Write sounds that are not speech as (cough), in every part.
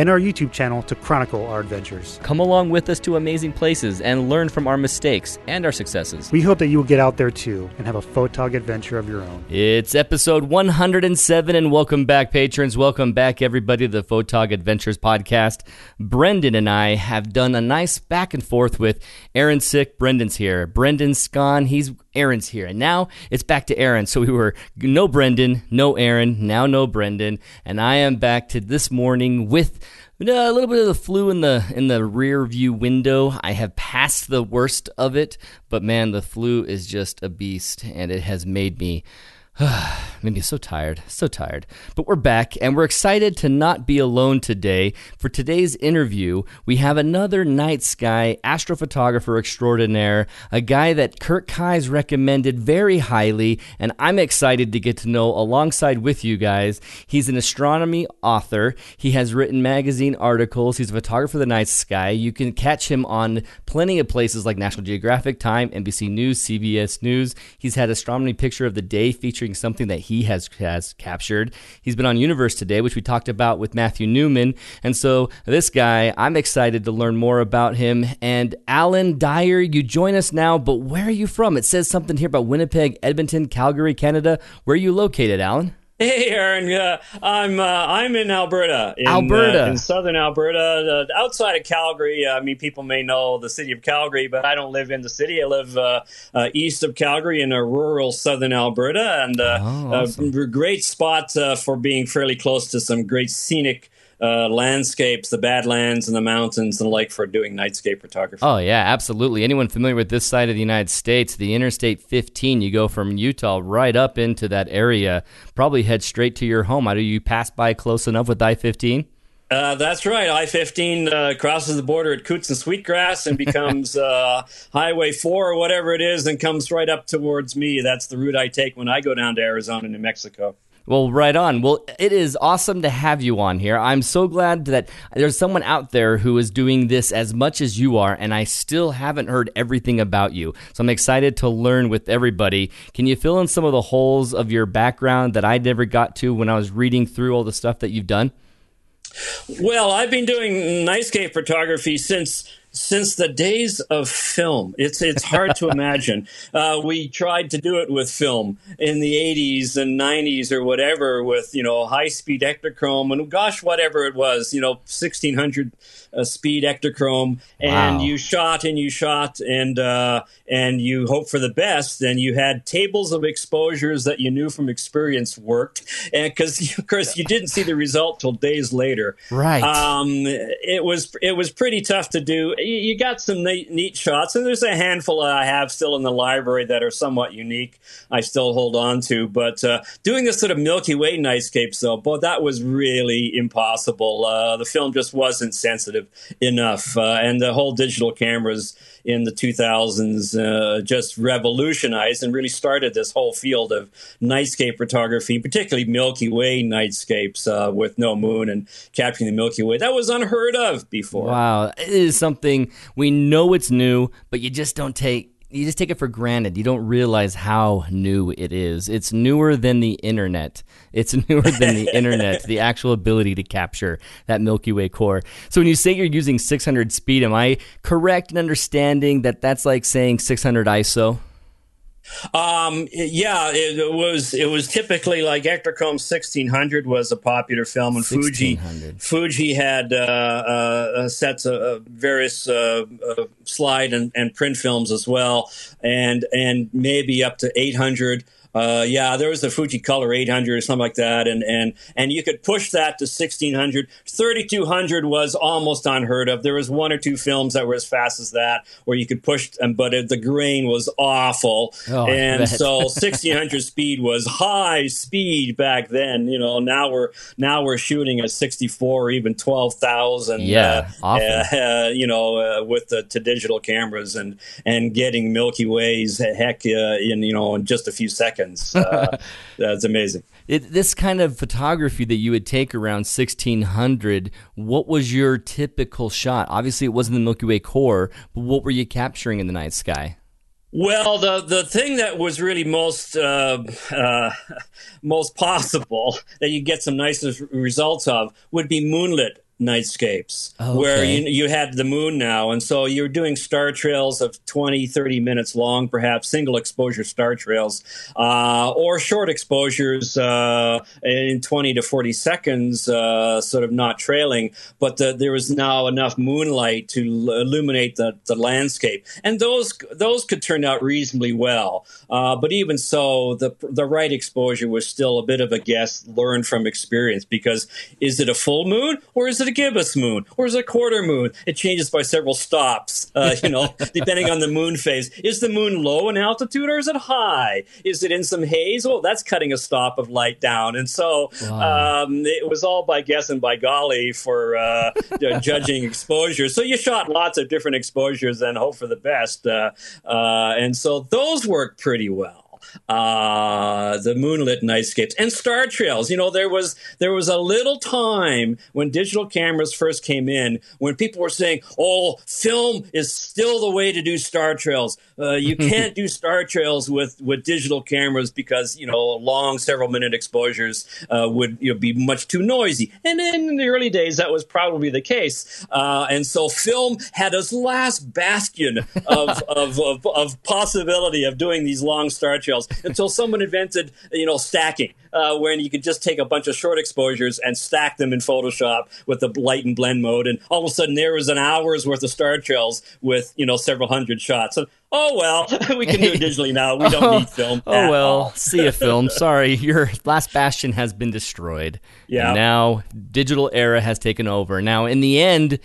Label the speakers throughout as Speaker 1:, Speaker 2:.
Speaker 1: and our YouTube channel to chronicle our adventures.
Speaker 2: Come along with us to amazing places and learn from our mistakes and our successes.
Speaker 1: We hope that you will get out there too and have a photog adventure of your own.
Speaker 2: It's episode 107, and welcome back, patrons. Welcome back, everybody, to the Photog Adventures podcast. Brendan and I have done a nice back and forth with Aaron Sick. Brendan's here. Brendan's gone. He's Aaron's here. And now it's back to Aaron. So we were no Brendan, no Aaron, now no Brendan. And I am back to this morning with a little bit of the flu in the in the rear view window. I have passed the worst of it, but man, the flu is just a beast and it has made me (sighs) made me so tired, so tired. But we're back and we're excited to not be alone today. For today's interview, we have another night sky astrophotographer extraordinaire, a guy that Kurt Keyes recommended very highly, and I'm excited to get to know alongside with you guys. He's an astronomy author. He has written magazine articles. He's a photographer of the night sky. You can catch him on plenty of places like National Geographic, Time, NBC News, CBS News. He's had astronomy picture of the day featuring something that he has has captured. He's been on Universe today, which we talked about with Matthew Newman, and so this guy, I'm excited to learn more about him. And Alan Dyer, you join us now, but where are you from? It says something here about Winnipeg, Edmonton, Calgary, Canada. Where are you located, Alan?
Speaker 3: Hey, Aaron. Uh, I'm uh, I'm in Alberta, in,
Speaker 2: Alberta,
Speaker 3: uh, in southern Alberta, uh, outside of Calgary. I mean, people may know the city of Calgary, but I don't live in the city. I live uh, uh, east of Calgary in a rural southern Alberta, and
Speaker 2: oh, awesome.
Speaker 3: a great spot for being fairly close to some great scenic uh, landscapes, the Badlands and the mountains and the like for doing nightscape photography.
Speaker 2: Oh yeah, absolutely. Anyone familiar with this side of the United States, the Interstate 15, you go from Utah right up into that area, probably head straight to your home. How do you pass by close enough with I-15?
Speaker 3: Uh, that's right. I 15 uh, crosses the border at Coutts and Sweetgrass and becomes (laughs) uh, Highway 4 or whatever it is and comes right up towards me. That's the route I take when I go down to Arizona, New Mexico.
Speaker 2: Well, right on. Well, it is awesome to have you on here. I'm so glad that there's someone out there who is doing this as much as you are, and I still haven't heard everything about you. So I'm excited to learn with everybody. Can you fill in some of the holes of your background that I never got to when I was reading through all the stuff that you've done?
Speaker 3: Well, I've been doing nightscape photography since since the days of film. It's it's hard to (laughs) imagine. Uh, we tried to do it with film in the 80s and 90s or whatever with you know high speed Ektachrome and gosh whatever it was you know 1600 uh, speed Ektachrome and
Speaker 2: Wow.
Speaker 3: you shot and you shot and uh, and you hope for the best and you had tables of exposures that you knew from experience worked and because (laughs) of course you didn't see the result till days later
Speaker 2: Right.
Speaker 3: um, it was it was pretty tough to do. You, you got some neat, neat shots, and there's a handful I have still in the library that are somewhat unique. I still hold on to, but uh, doing this sort of Milky Way nightscapes, though, boy, that was really impossible. Uh, the film just wasn't sensitive enough, uh, and the whole digital cameras in the 2000s uh, just revolutionized and really started this whole field of nightscape photography, particularly Milky Way nightscapes uh, with no moon and capturing the Milky Way. That was unheard of before.
Speaker 2: Wow, it is something we know it's new, but you just don't take you just take it for granted. You don't realize how new it is. It's newer than the internet. It's (laughs) newer than the internet, the actual ability to capture that Milky Way core. So when you say you're using 600 speed, am I correct in understanding that that's like saying 600 ISO?
Speaker 3: Um, yeah, it, it was it was typically like Ektachrome 1600 was a popular film, and Fuji Fuji had uh, uh, sets of uh, various uh, uh, slide and, and print films as well, and and maybe up to 800. Uh, yeah, there was a Fujicolor 800 or something like that, and and and you could push that to 1600. 3200 was almost unheard of. There was one or two films that were as fast as that, where you could push, them, but it, the grain was awful,
Speaker 2: Oh,
Speaker 3: and so (laughs) 1600 speed was high speed back then. You know, now we're now we're shooting at 64 or even 12,000.
Speaker 2: Yeah,
Speaker 3: uh, uh, you know, uh, with the to digital cameras and and getting Milky Ways heck uh, in you know in just a few seconds. Uh, (laughs) that's amazing.
Speaker 2: It, this kind of photography that you would take around 1600, what was your typical shot? Obviously, it wasn't the Milky Way core, but what were you capturing in the night sky?
Speaker 3: Well, the the thing that was really most uh, uh, (laughs) most possible that you get some nice results of would be moonlit nightscapes
Speaker 2: Oh,
Speaker 3: where you, you had the moon now and so you're doing star trails of 20 30 minutes long perhaps single exposure star trails uh, or short exposures uh, in 20 to 40 seconds uh, sort of not trailing but the, there was now enough moonlight to l- illuminate the, the landscape. And those those could turn out reasonably well uh, but even so the the right exposure was still a bit of a guess learned from experience because is it a full moon or is it a gibbous moon or is it a quarter moon it changes by several stops uh, you know (laughs) depending on the moon phase is the moon low in altitude or is it high is it in some haze well that's cutting a stop of light down and so
Speaker 2: Wow.
Speaker 3: um, it was all by guess and by golly for uh, judging (laughs) exposure. So you shot lots of different exposures and hope for the best. Uh, uh, and so those worked pretty well. Uh, the moonlit nightscapes and star trails. You know, there was there was a little time when digital cameras first came in when people were saying, "Oh, film is still the way to do star trails. Uh, you (laughs) can't do star trails with with digital cameras because you know long several minute exposures uh, would you know, be much too noisy." And in the early days, that was probably the case. Uh, and so film had its last bastion of, (laughs) of, of, of possibility of doing these long star trails until someone invented, you know, stacking, uh, when you could just take a bunch of short exposures and stack them in Photoshop with the lighten blend mode, and all of a sudden there was an hour's worth of star trails with you know several hundred shots. So, oh well, (laughs) we can do it digitally now. We don't need film.
Speaker 2: Oh well, see a film. Sorry, your last bastion has been destroyed.
Speaker 3: Yeah.
Speaker 2: And now digital era has taken over. Now in the end,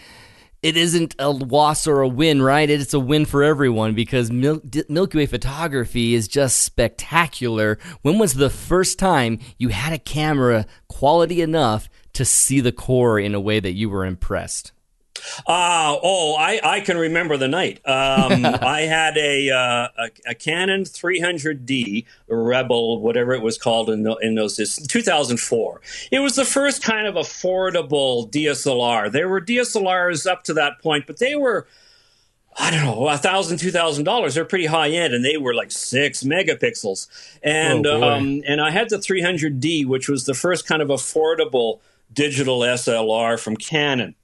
Speaker 2: it isn't a loss or a win, right? It's a win for everyone because Mil- Milky Way photography is just spectacular. When was the first time you had a camera quality enough to see the core in a way that you were impressed?
Speaker 3: Uh, oh, I, I can remember the night. Um, (laughs) I had a, uh, a a Canon 300D Rebel, whatever it was called in, the, in those days, 2004. It was the first kind of affordable DSLR. There were DSLRs up to that point, but they were. I don't know, a thousand, two thousand dollars. They're pretty high end, and they were like six megapixels. And
Speaker 2: Oh,
Speaker 3: um, and I had the 300D, which was the first kind of affordable digital SLR from Canon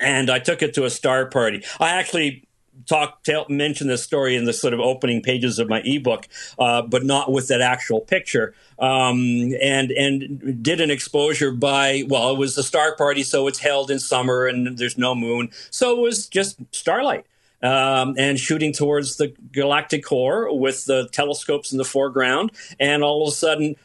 Speaker 3: and I took it to a star party. I actually talked, tell, mentioned this story in the sort of opening pages of my ebook, uh, but not with that actual picture. Um, and and did an exposure by well, it was a star party, so it's held in summer and there's no moon, so it was just starlight. Um, and shooting towards the galactic core with the telescopes in the foreground, and all of a sudden,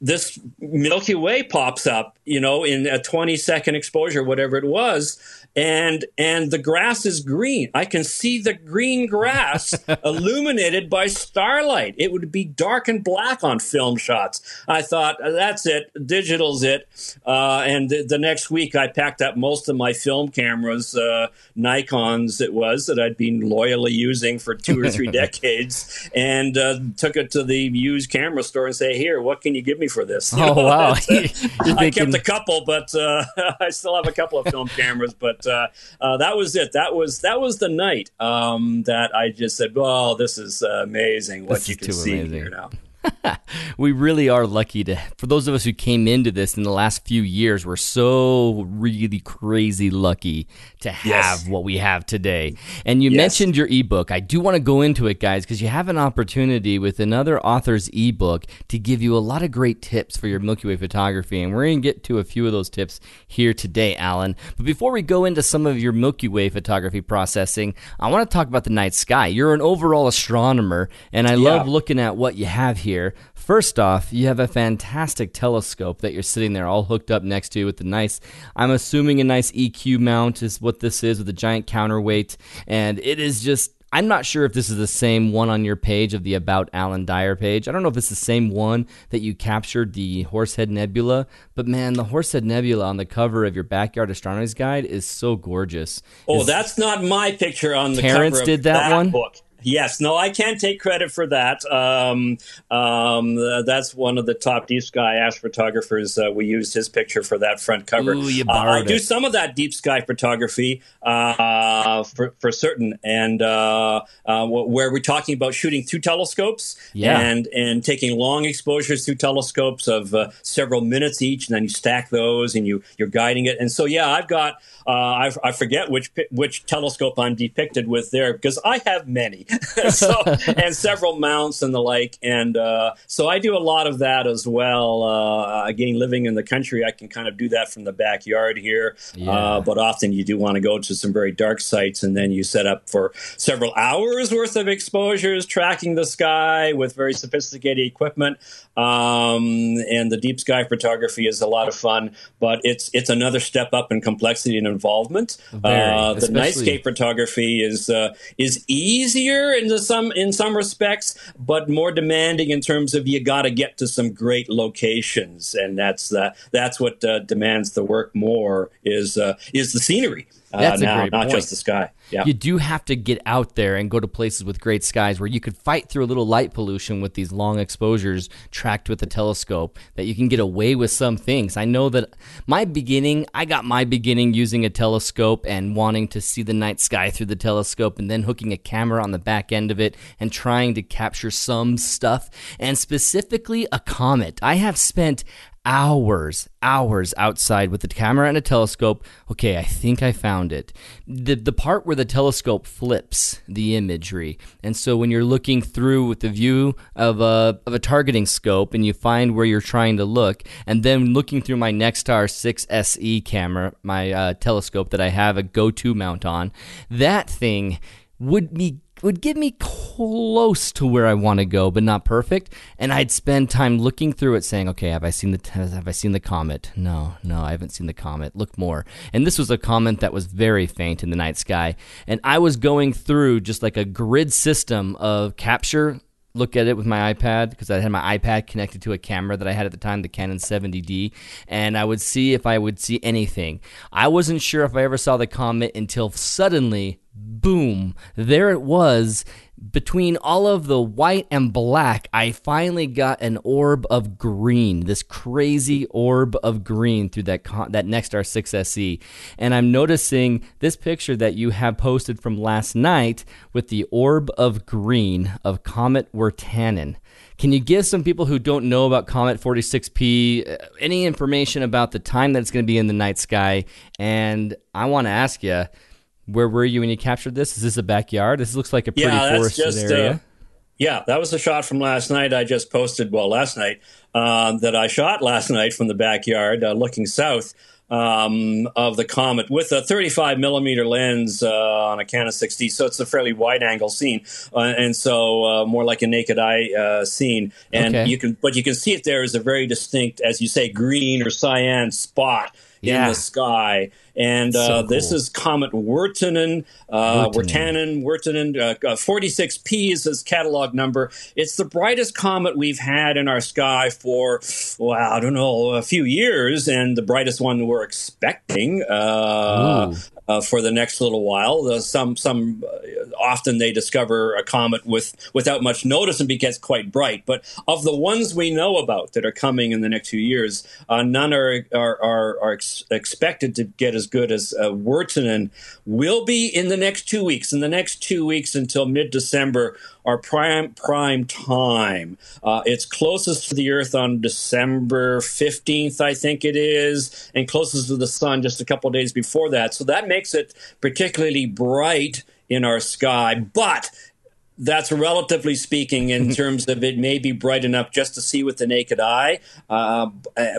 Speaker 3: this Milky Way pops up, you know, in a 20 second exposure, whatever it was, and and the grass is green. I can see the green grass (laughs) illuminated by starlight. It would be dark and black on film shots. I thought that's it, digital's it. Uh, and the, the next week, I packed up most of my film cameras, uh, Nikon's it was that I'd been loyally using for two or three (laughs) decades, and uh, took it to the used camera store and say, "Here, what can you give me for this?" You
Speaker 2: Oh,
Speaker 3: know,
Speaker 2: wow. (laughs)
Speaker 3: uh,
Speaker 2: You're
Speaker 3: I kept a couple, but uh, (laughs) I still have a couple of film cameras. But uh, uh, that was it. That was that was the night um, that I just said, "Well, this is uh, amazing. What
Speaker 2: This
Speaker 3: you can see
Speaker 2: amazing.
Speaker 3: here now." (laughs)
Speaker 2: we really are lucky to for those of us who came into this in the last few years we're so really crazy lucky to have
Speaker 3: Yes.
Speaker 2: what we have today and you
Speaker 3: Yes.
Speaker 2: mentioned your ebook i do want to go into it guys because you have an opportunity with another author's ebook to give you a lot of great tips for your milky way photography and we're going to get to a few of those tips here today alan but before we go into some of your milky way photography processing i want to talk about the night sky you're an overall astronomer and i love looking at what you have here. First off, you have a fantastic telescope that you're sitting there all hooked up next to with a nice, I'm assuming a nice EQ mount is what this is with a giant counterweight. And it is just I'm not sure if this is the same one on your page of the About Alan Dyer page. I don't know if it's the same one that you captured the Horsehead Nebula, but man, the Horsehead Nebula on the cover of your Backyard Astronomer's Guide is so gorgeous.
Speaker 3: Oh, is, that's not my picture on the
Speaker 2: Terrence
Speaker 3: cover
Speaker 2: did that,
Speaker 3: that
Speaker 2: one?
Speaker 3: book. Yes, no, I can't take credit for that. Um, um, that's one of the top deep sky astrophotographers. Uh, we used his picture for that front cover.
Speaker 2: Ooh, you
Speaker 3: uh, I
Speaker 2: borrowed
Speaker 3: do
Speaker 2: it.
Speaker 3: some of that deep sky photography uh, for, for certain, and uh, uh, where we're talking about shooting through telescopes
Speaker 2: Yeah.
Speaker 3: and and taking long exposures through telescopes of uh, several minutes each, and then you stack those and you you're guiding it. And so, yeah, I've got uh, I, I forget which which telescope I'm depicted with there because I have many, (laughs) (laughs) so (laughs) and several mounts and the like, and uh, so I do a lot of that as well. Uh, again, living in the country, I can kind of do that from the backyard here,
Speaker 2: Yeah.
Speaker 3: uh, but often you do want to go to some very dark sites, and then you set up for several hours worth of exposures, tracking the sky with very sophisticated equipment. Um, and the deep sky photography is a lot of fun, but it's it's another step up in complexity and involvement.
Speaker 2: Very,
Speaker 3: uh, the nightscape photography is uh, is easier in some in some respects, but more demanding in terms of you got to get to some great locations, and that's uh, that's what uh, demands the work more is uh, is the scenery. Uh,
Speaker 2: That's a
Speaker 3: now, not
Speaker 2: point.
Speaker 3: just the sky.
Speaker 2: You do have to get out there and go to places with great skies where you could fight through a little light pollution with these long exposures tracked with a telescope, that you can get away with some things. I know that my beginning, I got my beginning using a telescope and wanting to see the night sky through the telescope and then hooking a camera on the back end of it and trying to capture some stuff, and specifically a comet. I have spent hours, hours outside with the camera and a telescope. Okay, I think I found it. The the part where the telescope flips the imagery. And so when you're looking through with the view of a of a targeting scope and you find where you're trying to look, and then looking through my Nexstar 6 SE camera, my uh, telescope that I have a go-to mount on, that thing would be would get me close to where I want to go, but not perfect. And I'd spend time looking through it, saying, "Okay, have I seen the have I seen the comet? No, no, I haven't seen the comet. Look more." And this was a comet that was very faint in the night sky, and I was going through just like a grid system of capture. Look at it with my iPad because I had my iPad connected to a camera that I had at the time, the Canon 70D, and I would see if I would see anything. I wasn't sure if I ever saw the comet until suddenly boom, there it was. Between all of the white and black, I finally got an orb of green, this crazy orb of green through that con- that Nexstar 6 SE. And I'm noticing this picture that you have posted from last night with the orb of green of Comet Wirtanen. Can you give some people who don't know about Comet 46P uh, any information about the time that it's going to be in the night sky? And I want to ask you, where were you when you captured this? Is this a backyard? This looks like a pretty
Speaker 3: Yeah,
Speaker 2: forested
Speaker 3: just,
Speaker 2: area.
Speaker 3: uh, Yeah, that was a shot from last night. I just posted, well, last night, um, that I shot last night from the backyard uh, looking south um, of the comet with a 35 millimeter lens uh, on a Canon 6D. So it's a fairly wide angle scene. Uh, and so uh, more like a naked eye uh, scene. And
Speaker 2: Okay.
Speaker 3: you can, but you can see it there is a very distinct, as you say, green or cyan spot
Speaker 2: Yeah.
Speaker 3: in the sky. And uh,
Speaker 2: So
Speaker 3: this is Comet Wirtanen, uh,
Speaker 2: Wirtanen.
Speaker 3: Wirtanen, uh, uh, 46P is his catalog number. It's the brightest comet we've had in our sky for, well, I don't know, a few years, and the brightest one we're expecting uh. Uh, for the next little while. Uh, some, some, uh, often they discover a comet with without much notice and gets quite bright. But of the ones we know about that are coming in the next few years, uh, none are are, are, are ex- expected to get as good as uh, will be in the next two weeks. In the next two weeks until mid December, our prime prime time. Uh, it's closest to the Earth on December fifteenth, I think it is, and closest to the Sun just a couple days before that. So that makes it particularly bright in our sky, but that's relatively speaking in terms of it may be bright enough just to see with the naked eye. Uh,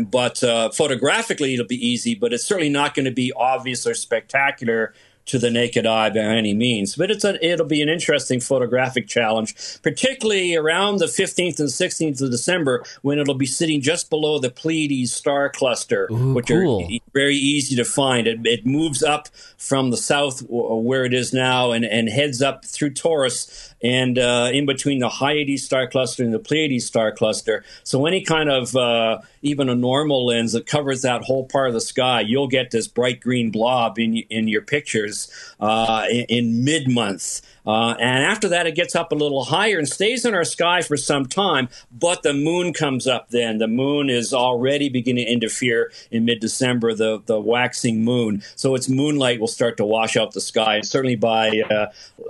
Speaker 3: but uh, photographically, it'll be easy, but it's certainly not going to be obvious or spectacular to the naked eye by any means. But it's a, it'll be an interesting photographic challenge, particularly around the 15th and 16th of December when it'll be sitting just below the Pleiades star cluster,
Speaker 2: Ooh,
Speaker 3: which
Speaker 2: cool.
Speaker 3: are very easy to find. It, it moves up from the south where it is now and, and heads up through Taurus and uh, in between the Hyades star cluster and the Pleiades star cluster. So any kind of uh, even a normal lens that covers that whole part of the sky, you'll get this bright green blob in in your pictures uh, in, in mid month. Uh, and after that, it gets up a little higher and stays in our sky for some time. But the moon comes up then. The moon is already beginning to interfere in mid December, the, the waxing moon. So its moonlight will start to wash out the sky. Certainly by uh,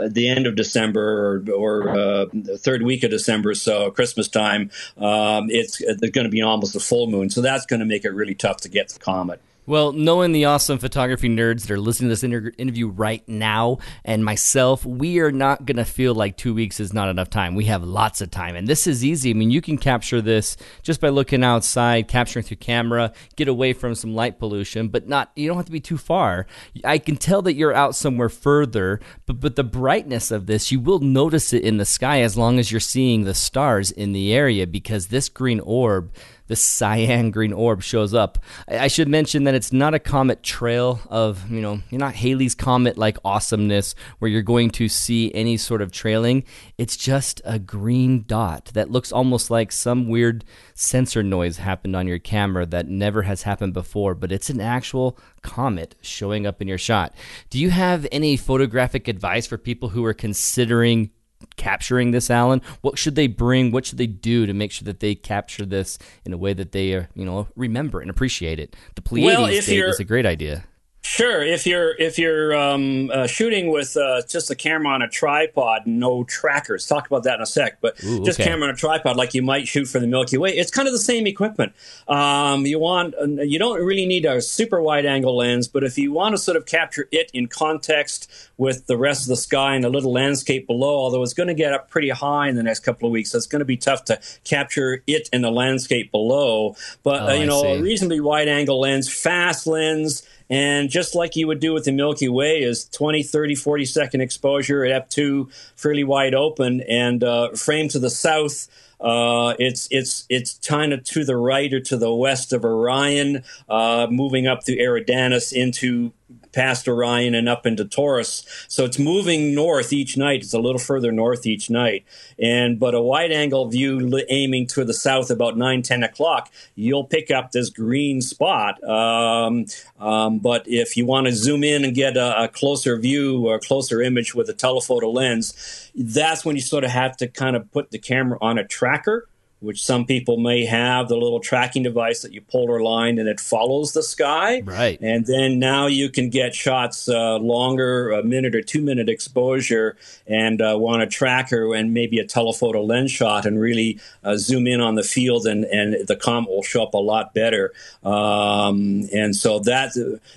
Speaker 3: the end of December or, or uh, the third week of December, so Christmas time, um, it's, it's going to be almost a full moon. So that's going to make it really tough to get the comet.
Speaker 2: Well, knowing the awesome photography nerds that are listening to this inter- interview right now and myself, we are not going to feel like two weeks is not enough time. We have lots of time. And this is easy. I mean, you can capture this just by looking outside, capturing through camera, get away from some light pollution, but not, you don't have to be too far. I can tell that you're out somewhere further, but, but the brightness of this, you will notice it in the sky as long as you're seeing the stars in the area because this green orb the cyan green orb shows up. I should mention that it's not a comet trail of, you know, you're not Halley's comet like awesomeness where you're going to see any sort of trailing. It's just a green dot that looks almost like some weird sensor noise happened on your camera that never has happened before, but it's an actual comet showing up in your shot. Do you have any photographic advice for people who are considering capturing this, Alan? What should they bring? What should they do to make sure that they capture this in a way that they, uh, you know, remember and appreciate it? The Pleiades
Speaker 3: well, date
Speaker 2: is a great idea.
Speaker 3: Sure, if you're if you're um, uh, shooting with uh, just a camera on a tripod, no trackers. Talk about that in a sec. But
Speaker 2: Ooh,
Speaker 3: just
Speaker 2: okay.
Speaker 3: camera on a tripod, like you might shoot for the Milky Way. It's kind of the same equipment. Um, you want uh, you don't really need a super wide angle lens, but if you want to sort of capture it in context with the rest of the sky and a little landscape below, although it's going to get up pretty high in the next couple of weeks, so it's going to be tough to capture it in the landscape below. But
Speaker 2: Oh,
Speaker 3: uh, you
Speaker 2: I
Speaker 3: know,
Speaker 2: see.
Speaker 3: a reasonably wide angle lens, fast lens. And just like you would do with the Milky Way, is 20, 30, 40 second exposure at f2, fairly wide open, and uh, frame to the south. Uh, it's it's it's kind of to the right or to the west of Orion, uh, moving up through Eridanus into past Orion and up into Taurus. So it's moving north each night. It's a little further north each night. And but a wide angle view aiming to the south about 9, 10 o'clock, you'll pick up this green spot. Um, um, but if you want to zoom in and get a, a closer view or a closer image with a telephoto lens, that's when you sort of have to kind of put the camera on a tracker which some people may have the little tracking device that you polar align and it follows the sky.
Speaker 2: Right.
Speaker 3: And then now you can get shots uh, longer, a minute or two minute exposure, and uh, want a tracker and maybe a telephoto lens shot and really uh, zoom in on the field, and, and the comet will show up a lot better. Um, and so that,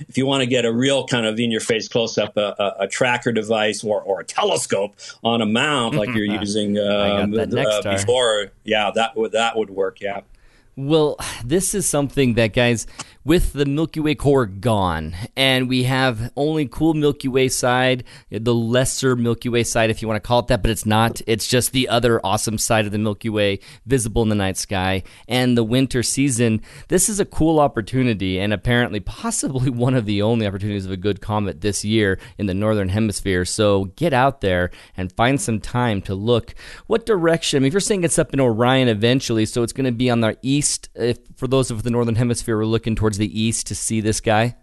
Speaker 3: if you want to get a real kind of in your face close up, a, a, a tracker device or, or a telescope on a mount like you're using
Speaker 2: got
Speaker 3: um,
Speaker 2: that next
Speaker 3: uh, before, yeah, that would that would work. Yeah.
Speaker 2: Well, (sighs) this is something that, guys, with the Milky Way core gone, and we have only cool Milky Way side, the lesser Milky Way side, if you want to call it that, but it's not. It's just the other awesome side of the Milky Way visible in the night sky. And the winter season, this is a cool opportunity, and apparently, (laughs) possibly one of the only opportunities of a good comet this year in the northern hemisphere. So get out there and find some time to look. What direction? I mean, if you're saying it's up in Orion eventually, so it's going to be on the east. If for those of the northern hemisphere, we're looking towards the east to see this guy.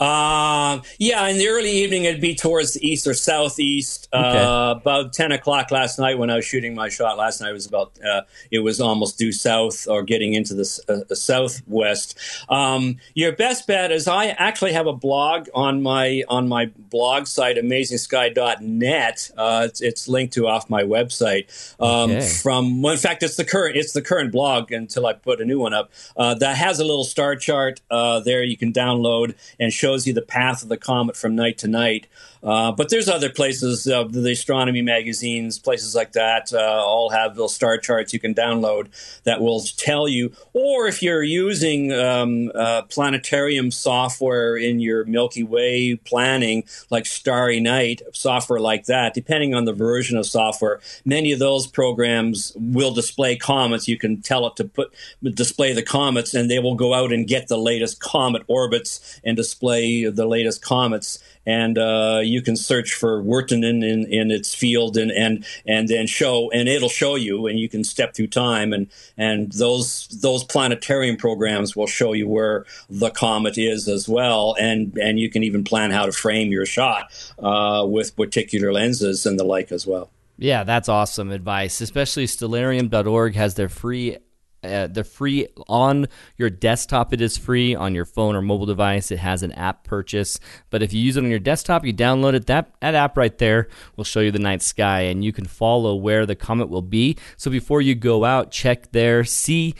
Speaker 3: Um, yeah, in the early evening, it'd be towards the east or southeast.
Speaker 2: Okay.
Speaker 3: Uh, about ten o'clock last night, when I was shooting my shot last night, it was about uh, it was almost due south or getting into the uh, the southwest. Um, your best bet is I actually have a blog on my on my blog site, AmazingSky.net. Uh, it's, it's linked to off my website. Um,
Speaker 2: Okay.
Speaker 3: From well, in fact, it's the current it's the current blog until I put a new one up. Uh, that has a little star chart uh, there you can download, and shows you the path of the comet from night to night. Uh, but there's other places, uh, the astronomy magazines, places like that, uh, all have those star charts you can download that will tell you. Or if you're using um, uh, planetarium software in your Milky Way planning, like Starry Night, software like that, depending on the version of software, many of those programs will display comets. You can tell it to put display the comets, and they will go out and get the latest comet orbits and display the latest comets and uh, you can search for Wirtanen in, in its field and, and and then show and it'll show you and you can step through time and and those those planetarium programs will show you where the comet is as well and and you can even plan how to frame your shot uh, with particular lenses and the like as well.
Speaker 2: Yeah, that's awesome advice. Especially stellarium.org has their free uh, they're free on your desktop. It is free on your phone or mobile device. It has an app purchase, but if you use it on your desktop, you download it. That that app right there will show you the night sky, and you can follow where the comet will be. So before you go out, check there, see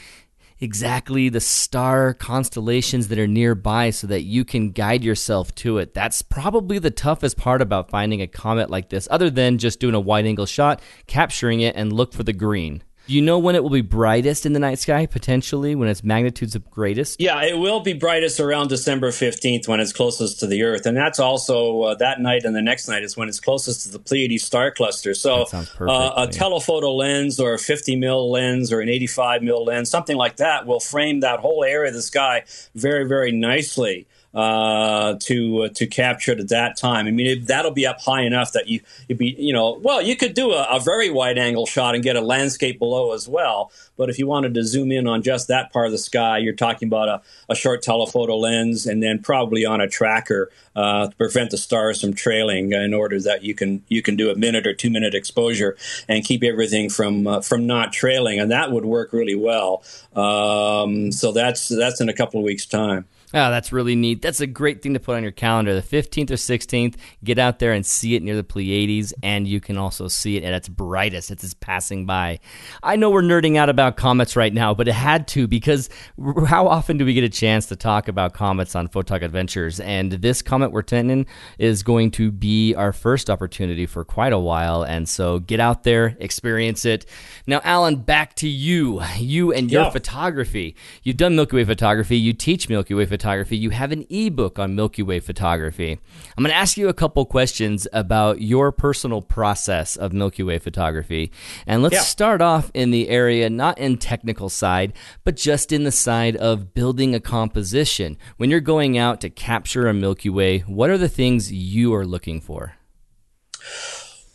Speaker 2: exactly the star constellations that are nearby so that you can guide yourself to it. That's probably the toughest part about finding a comet like this, other than just doing a wide angle shot, capturing it, and look for the green. Do you know when it will be brightest in the night sky, potentially, when its magnitude's the greatest?
Speaker 3: Yeah, it will be brightest around December 15th when it's closest to the Earth. And that's also uh, that night and the next night is when it's closest to the Pleiades star cluster. So perfect, uh, a telephoto lens or a 50 mil lens or an 85 mil lens, something like that, will frame that whole area of the sky very, very nicely uh, to uh, to capture it at that time. I mean, it, that'll be up high enough that you would be, you know, well, you could do a, a, very wide angle shot and get a landscape below as well. But if you wanted to zoom in on just that part of the sky, you're talking about a, a short telephoto lens and then probably on a tracker uh, to prevent the stars from trailing, in order that you can you can do a minute or two minute exposure and keep everything from uh, from not trailing, and that would work really well. Um, so that's that's in a couple of weeks' time.
Speaker 2: Oh, that's really neat. That's a great thing to put on your calendar. The 15th or 16th, get out there and see it near the Pleiades, and you can also see it at its brightest as it's passing by. I know we're nerding out about comets right now, but it had to because (laughs) how often do we get a chance to talk about comets on Photog Adventures? And this comet Wirtanen is going to be our first opportunity for quite a while. And so get out there, experience it. Now, Alan, back to you. You and your yeah. photography. You've done Milky Way photography, you teach Milky Way photography photography, you have an ebook on Milky Way photography. I'm going to ask you a couple questions about your personal process of Milky Way photography. And let's yeah. start off in the area, not in technical side, but just in the side of building a composition. When you're going out to capture a Milky Way, what are the things you are looking for?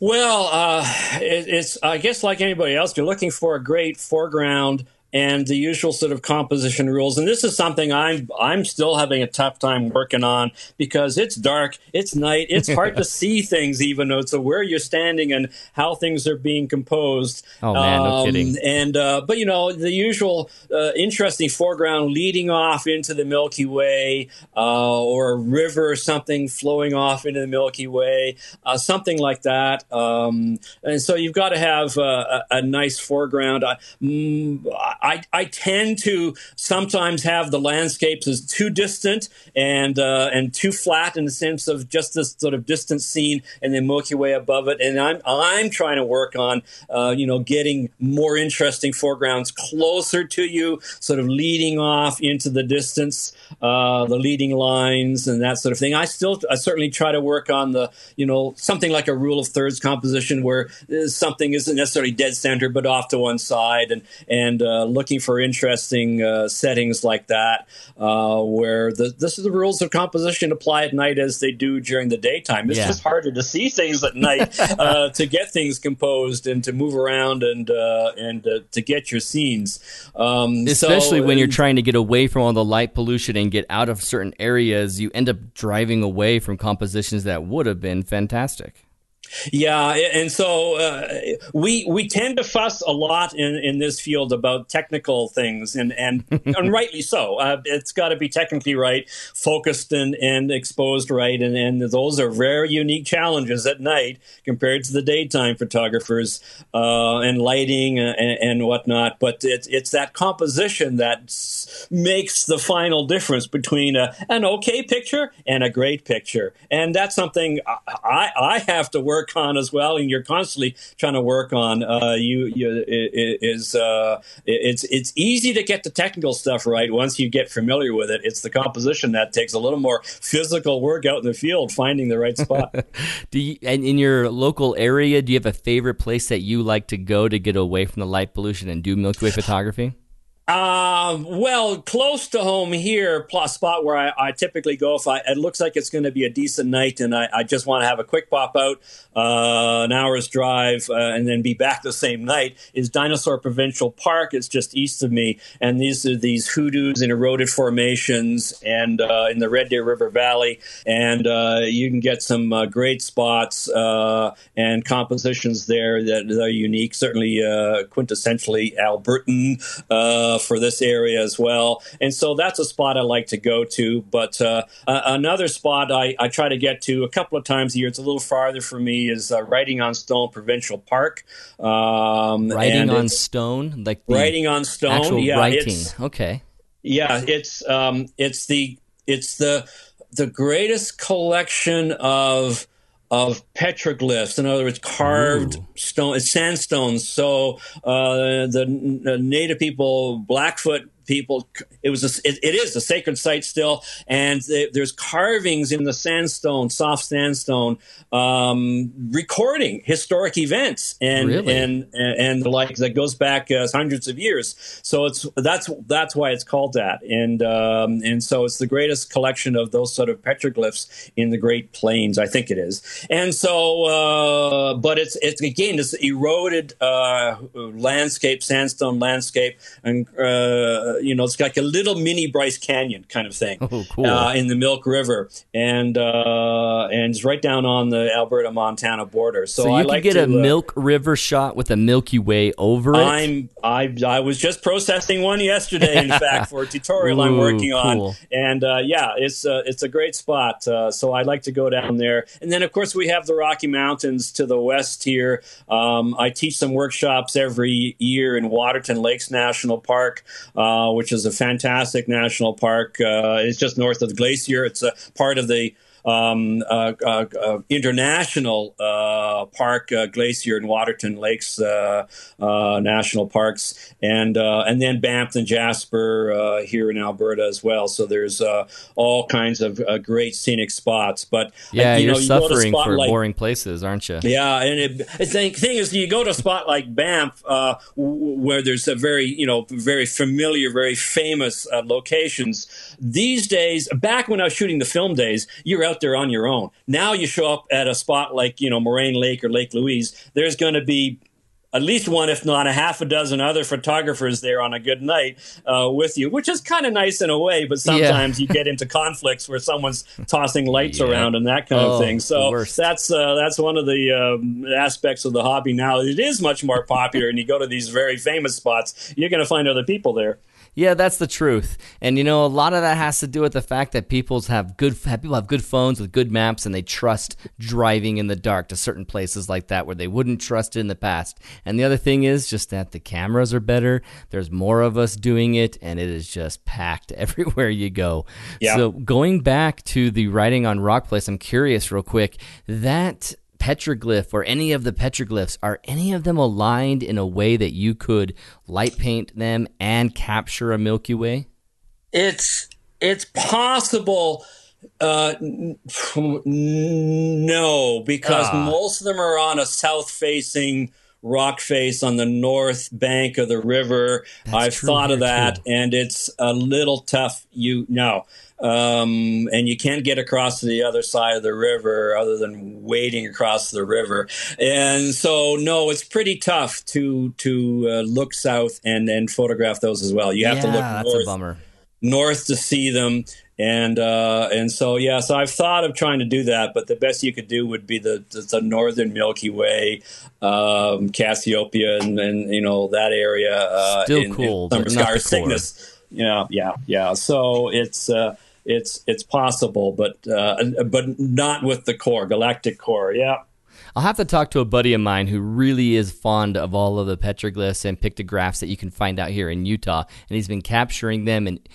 Speaker 3: Well, uh, it, it's I guess like anybody else, you're looking for a great foreground and the usual sort of composition rules. And this is something I'm I'm still having a tough time working on because it's dark, it's night, it's (laughs) hard to see things even though so where you're standing and how things are being composed.
Speaker 2: Oh man, um, no kidding.
Speaker 3: And uh, but you know the usual uh, interesting foreground leading off into the Milky Way uh, or a river or something flowing off into the Milky Way, uh, something like that. Um, and so you've got to have a, a, nice foreground. I, mm, I, I tend to sometimes have the landscapes as too distant and uh, and too flat in the sense of just this sort of distant scene and then Milky Way above it. And I'm I'm trying to work on uh, you know getting more interesting foregrounds closer to you, sort of leading off into the distance, uh, the leading lines and that sort of thing. I still I certainly try to work on the you know something like a rule of thirds composition where uh, something isn't necessarily dead center but off to one side and and uh, looking for interesting uh, settings like that, uh, where the, this is the rules of composition apply at night as they do during the daytime. It's yeah. just harder to see things at night (laughs) uh, to get things composed and to move around and uh, and uh, to get your scenes.
Speaker 2: Um, Especially so, when you're trying to get away from all the light pollution and get out of certain areas, you end up driving away from compositions that would have been fantastic.
Speaker 3: Yeah, and so uh, we we tend to fuss a lot in, in this field about technical things, and and, (laughs) and rightly so. Uh, it's got to be technically right, focused and, and exposed right, and, and those are very unique challenges at night compared to the daytime photographers uh, and lighting and, and, whatnot. But it's it's that composition that makes the final difference between a, an okay picture and a great picture, and that's something I I have to work on as well, and you're constantly trying to work on. Uh, you, you it, is uh, it's it's easy to get the technical stuff right once you get familiar with it. It's the composition that takes a little more physical work out in the field, finding the right spot. (laughs)
Speaker 2: do you, and in your local area, do you have a favorite place that you like to go to get away from the light pollution and do Milky Way photography?
Speaker 3: Uh, well, close to home here, plus spot where I, I typically go if I, it looks like it's going to be a decent night and I, I just want to have a quick pop out, uh, an hour's drive, uh, and then be back the same night is Dinosaur Provincial Park. It's just east of me. And these are these hoodoos and eroded formations and, uh, in the Red Deer River Valley. And, uh, you can get some uh, great spots, uh, and compositions there that are unique, certainly, quintessentially Albertan, for this area as well. And so that's a spot I like to go to. But uh, another spot I, I, try to get to a couple of times a year, it's a little farther for me, is uh, Writing on Stone Provincial Park.
Speaker 2: Um, writing on Stone?
Speaker 3: like Writing on Stone?
Speaker 2: yeah, writing. Okay.
Speaker 3: Yeah, it's um, it's the it's the the greatest collection of of petroglyphs. In other words, carved Ooh. stone, sandstones. So uh, the, the, native people, Blackfoot people. It was a, it, it is a sacred site still, and there's carvings in the sandstone, soft sandstone, um, recording historic events and
Speaker 2: really?
Speaker 3: and and the like that goes back uh, hundreds of years. So it's that's that's why it's called that, and um, and so it's the greatest collection of those sort of petroglyphs in the Great Plains. I think it is, and so uh, but it's it's again this eroded uh, landscape, sandstone landscape, and uh, you know, it's like a little mini Bryce Canyon kind of thing (laughs)
Speaker 2: oh, cool.
Speaker 3: uh, in the Milk River, and uh, and it's right down on the Alberta Montana border. So,
Speaker 2: so you
Speaker 3: I
Speaker 2: can
Speaker 3: like
Speaker 2: get
Speaker 3: to,
Speaker 2: a uh, Milk River shot with a Milky Way over it.
Speaker 3: I'm I I was just processing one yesterday, in (laughs) fact, for a tutorial
Speaker 2: Ooh,
Speaker 3: I'm working
Speaker 2: cool.
Speaker 3: on, and uh, yeah, it's uh, it's a great spot. Uh, so I like to go down there, and then of course we have the Rocky Mountains to the west here. Um, I teach some workshops every year in Waterton Lakes National Park. Which is a fantastic national park. Uh, it's just north of the glacier. It's a part of the um, uh, uh, uh, international uh, park, uh, Glacier and Waterton Lakes uh, national parks, and and then Banff and Jasper here in Alberta as well. So there's all kinds of great scenic spots. But
Speaker 2: yeah,
Speaker 3: you you
Speaker 2: suffering for
Speaker 3: like,
Speaker 2: boring places, aren't you?
Speaker 3: Yeah, and it, the thing, thing is, you go to a spot like Banff, where there's a very you know very familiar, very famous locations. These days, back when I was shooting the film days, you're out there on your own. Now you show up at a spot like, you know, Moraine Lake or Lake Louise, there's going to be at least one, if not a half a dozen other photographers there on a good night uh, with you, which is kind of nice in a way. But sometimes yeah. you get into conflicts where someone's tossing lights yeah. around and that kind
Speaker 2: oh,
Speaker 3: of thing. So that's uh, that's one of the um, aspects of the hobby now. It is much more popular, and you go to these very famous spots, you're going to find other people there.
Speaker 2: Yeah, that's the truth. And you know, a lot of that has to do with the fact that people's have good people have good phones with good maps and they trust driving in the dark to certain places like that where they wouldn't trust it in the past. And the other thing is just that the cameras are better. There's more of us doing it and it is just packed (laughs) everywhere you go.
Speaker 3: Yeah.
Speaker 2: So going back to the writing on Rock Place, I'm curious real quick. That petroglyph or any of the petroglyphs, are any of them aligned in a way that you could light paint them and capture a Milky Way?
Speaker 3: It's it's possible. Uh, no, because ah. most of them are on a south facing rock face on the north bank of the river.
Speaker 2: That's
Speaker 3: I've
Speaker 2: true,
Speaker 3: thought of that,
Speaker 2: true.
Speaker 3: and it's a little tough. You know, um, and you can't get across to the other side of the river other than wading across the river. And so, no, it's pretty tough to to uh, look south and and photograph those as well. You have
Speaker 2: yeah,
Speaker 3: to look
Speaker 2: that's
Speaker 3: north,
Speaker 2: a bummer.
Speaker 3: north to see them. and uh, and so yeah, so I've thought of trying to do that, but the best you could do would be the the, the northern Milky Way, um, Cassiopeia, and, and, you know that area. Uh,
Speaker 2: Still in, cool, in or
Speaker 3: Cygnus. Yeah, yeah, yeah. So it's. Uh, it's it's possible, but uh, but not with the core, galactic core. Yeah,
Speaker 2: I'll have to talk to a buddy of mine who really is fond of all of the petroglyphs and pictographs that you can find out here in Utah, and he's been capturing them and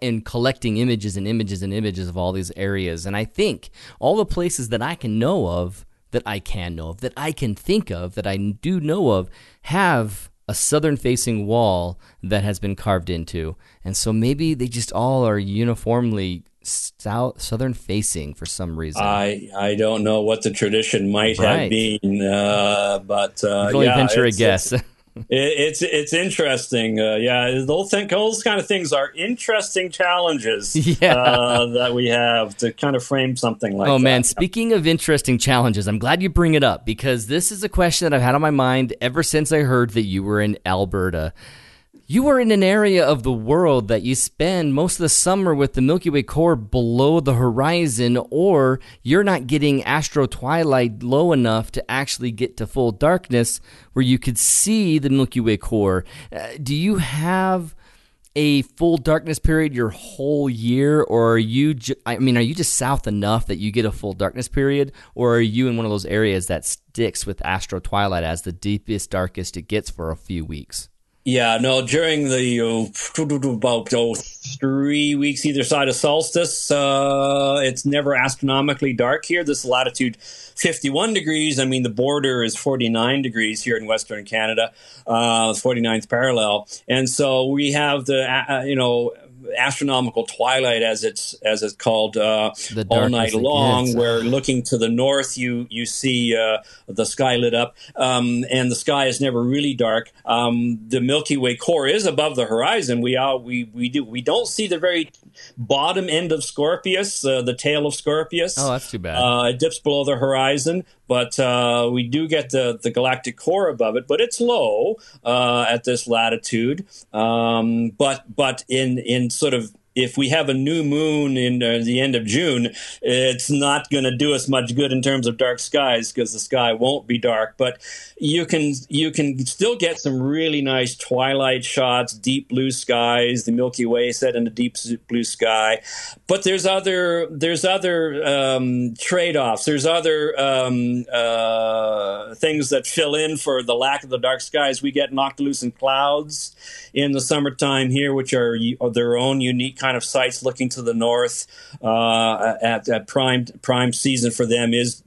Speaker 2: and collecting images and images and images of all these areas. And I think all the places that I can know of, that I can know of, that I can think of, that I do know of, have a southern facing wall that has been carved into. And so maybe they just all are uniformly south southern facing for some reason.
Speaker 3: I I don't know what the tradition might right. have been, uh, but uh,
Speaker 2: you can only yeah, venture a guess. (laughs)
Speaker 3: it's it's interesting. Uh, yeah, those, think, those kind of things are interesting challenges (laughs) yeah. uh, that we have to kind of frame something like.
Speaker 2: Oh
Speaker 3: that.
Speaker 2: man, speaking of interesting challenges, I'm glad you bring it up because this is a question that I've had on my mind ever since I heard that you were in Alberta you are in an area of the world that you spend most of the summer with the Milky Way core below the horizon, or you're not getting astro twilight low enough to actually get to full darkness where you could see the Milky Way core. Uh, do you have a full darkness period your whole year, or are you? Ju- I mean, are you just south enough that you get a full darkness period, or are you in one of those areas that sticks with astro twilight as the deepest, darkest it gets for a few weeks?
Speaker 3: Yeah, no, during the uh, about oh, three weeks either side of solstice, uh, it's never astronomically dark here. This latitude 51 degrees. I mean, the border is 49 degrees here in Western Canada, uh, 49th parallel. And so we have the, uh, you know, astronomical twilight, as it's as it's called, uh, all night long. Where looking to the north, you you see uh, the sky lit up, um, and the sky is never really dark. Um, the Milky Way core is above the horizon. We are we we do we don't see the very bottom end of Scorpius, uh, the tail of Scorpius.
Speaker 2: Oh, that's too bad.
Speaker 3: Uh, it dips below the horizon, but uh, we do get the, the galactic core above it, but it's low uh, at this latitude. Um, but but in in sort of if we have a new moon in uh, the end of June, it's not going to do us much good in terms of dark skies because the sky won't be dark. But you can you can still get some really nice twilight shots, deep blue skies, the Milky Way set in a deep blue sky. But there's other there's other um, trade offs. There's other um, uh, things that fill in for the lack of the dark skies. We get noctilucent clouds in the summertime here, which are, are their own unique kind of sites looking to the north. Uh, at, at, prime prime season for them is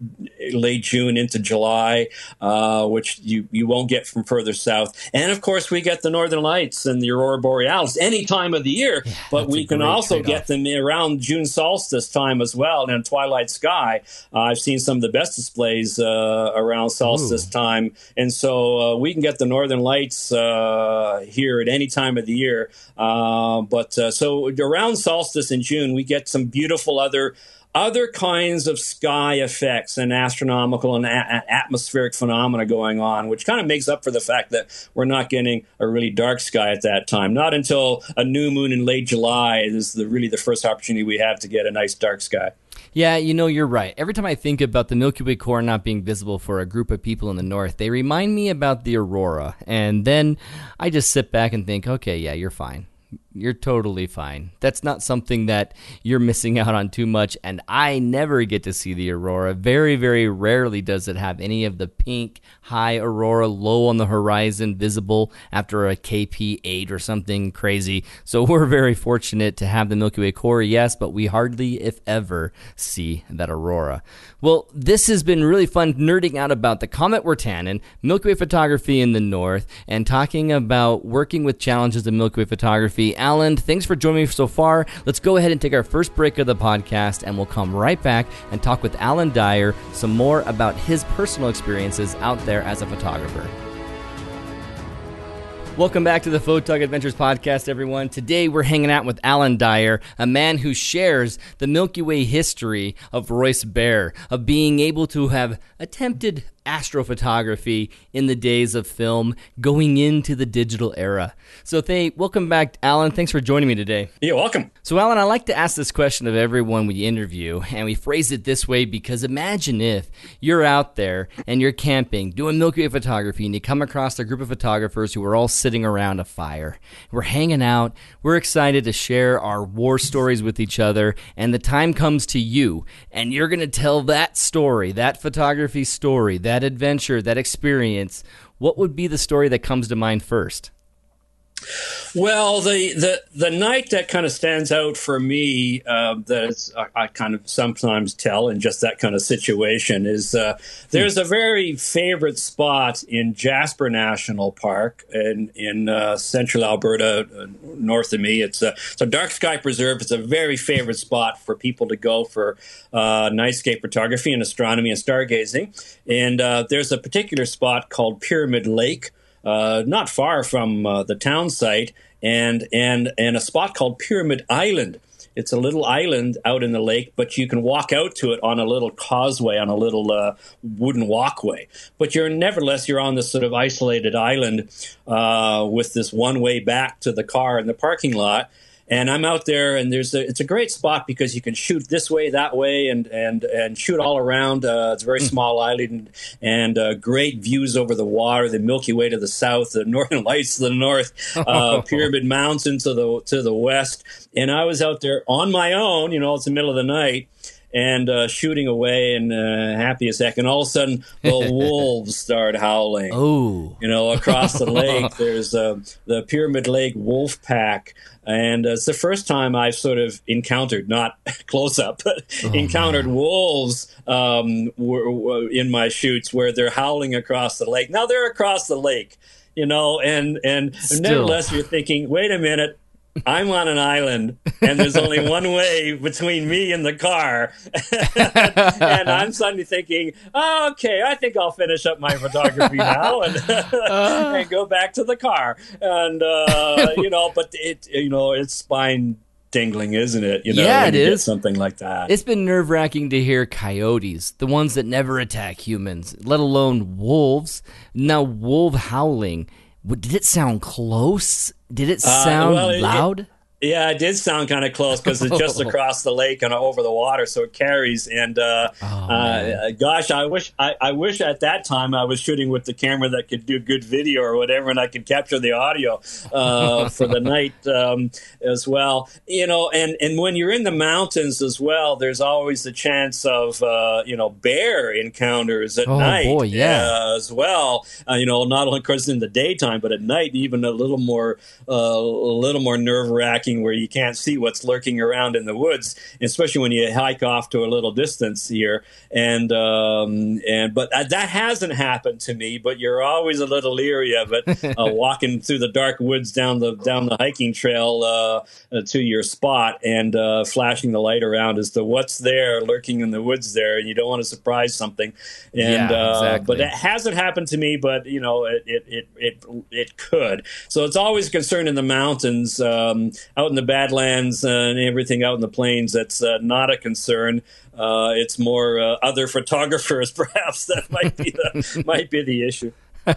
Speaker 3: late June into July, uh, which you, you won't get from further south. And of course, we get the northern lights and the aurora borealis any time of the year, yeah, but we can also get them around June solstice time as well and twilight sky. Uh, I've seen some of the best displays uh, around solstice Ooh. time, and so uh, we can get the northern lights uh, here at any time of the year. Uh, but uh, so around solstice in June, we get some beautiful other other kinds of sky effects and astronomical and a- atmospheric phenomena going on, which kind of makes up for the fact that we're not getting a really dark sky at that time. Not until a new moon in late July is the, really the first opportunity we have to get a nice dark sky.
Speaker 2: Yeah, you know, you're right. Every time I think about the Milky Way core not being visible for a group of people in the north, they remind me about the aurora. And then I just sit back and think, okay, yeah, you're fine you're totally fine. That's not something that you're missing out on too much. And I never get to see the aurora. Very, very rarely does it have any of the pink high aurora low on the horizon visible after a KP 8 or something crazy. So (laughs) we're very fortunate to have the Milky Way core, yes, but we hardly, if ever, see that aurora. Well, this has been really fun nerding out about the Comet Wirtanen, Milky Way photography in the north, and talking about working with challenges of Milky Way photography. Alan, thanks for joining me so far. Let's go ahead and take our first break of the podcast, and we'll come right back and talk with Alan Dyer some more about his personal experiences out there as a photographer. Welcome back to the Photog Adventures podcast, everyone. Today we're hanging out with Alan Dyer, a man who shares the Milky Way history of Royce Bear, of being able to have attempted astrophotography in the days of film, going into the digital era. So, they welcome back, Alan. Thanks for joining me today.
Speaker 3: You're welcome.
Speaker 2: So, Alan, I like to ask this question of everyone we interview, and we phrase it this way because imagine if you're out there and you're camping, doing Milky Way photography, and you come across a group of photographers who are all sitting around a fire. We're hanging out, we're excited to share our war stories with each other, and the time comes to you, and you're going to tell that story, that photography story, that adventure, that experience. What would be the story that comes to mind first?
Speaker 3: Well, the, the the night that kind of stands out for me uh, that I, I, kind of sometimes tell in just that kind of situation is uh, there's a very favorite spot in Jasper National Park in in uh, central Alberta, uh, north of me. It's a it's a dark sky preserve. It's a very favorite spot for people to go for uh, nightscape photography and astronomy and stargazing. And uh, there's a particular spot called Pyramid Lake uh, not far from uh, the town site, and and and a spot called Pyramid Island. It's a little island out in the lake, but you can walk out to it on a little causeway, on a little uh, wooden walkway. But you're nevertheless you're on this sort of isolated island uh, with this one way back to the car in the parking lot and I'm out there, and there's a, it's a great spot because you can shoot this way, that way, and and and shoot all around. Uh, it's a very mm. small island, and uh, great views over the water, the Milky Way to the south, the (laughs) Northern Lights to the north, uh, (laughs) Pyramid Mountain to the to the west. And I was out there on my own. You know, it's the middle of the night and uh, shooting away and uh, happy as heck. And all of a sudden, the (laughs) wolves start howling.
Speaker 2: Oh,
Speaker 3: you know, across the lake, (laughs) there's uh, the Pyramid Lake Wolf Pack. And it's the first time I've sort of encountered, not (laughs) close up, but oh, encountered man. wolves um, were, were in my shoots where they're howling across the lake. Now they're across the lake, you know, and and Still. nevertheless you're thinking, wait a minute, I'm on an island and there's only (laughs) one way between me and the car. (laughs) and I'm suddenly thinking, oh, okay, I think I'll finish up my photography (laughs) now and, uh. and go back to the car. And, uh, you know, but it, you know, it's spine tingling, isn't it? You know,
Speaker 2: yeah, it is
Speaker 3: something like that.
Speaker 2: It's been nerve wracking to hear coyotes, the ones that never attack humans, let alone wolves. Now, wolf howling. Did it sound close? Did it uh, sound uh, well, loud?
Speaker 3: It, yeah, it did sound kind of close because it's just (laughs) across the lake and over the water, so it carries. And uh, oh, uh, gosh, I wish I, I, wish at that time I was shooting with the camera that could do good video or whatever, and I could capture the audio uh, (laughs) for the night um, as well. You know, and and when you're in the mountains as well, there's always the chance of uh, you know bear encounters at
Speaker 2: oh,
Speaker 3: night.
Speaker 2: Boy, yeah.
Speaker 3: Uh, as well. Uh, you know, not only of course in the daytime, but at night, even a little more a little more nerve wracking where you can't see what's lurking around in the woods, especially when you hike off to a little distance here. And um, and but that hasn't happened to me. But you're always a little leery of it, (laughs) uh, walking through the dark woods down the down the hiking trail uh, uh, to your spot and uh, flashing the light around as to what's there lurking in the woods there, and you don't want to surprise something. And
Speaker 2: yeah, uh, exactly.
Speaker 3: but it hasn't happened to me. But you know, it it it it, it could. So it's always a concern in the mountains. Um, out in the Badlands and everything out in the plains, that's uh, not a concern. Uh, it's more uh, other photographers, (laughs) perhaps, that might be the (laughs) might be the issue. (laughs)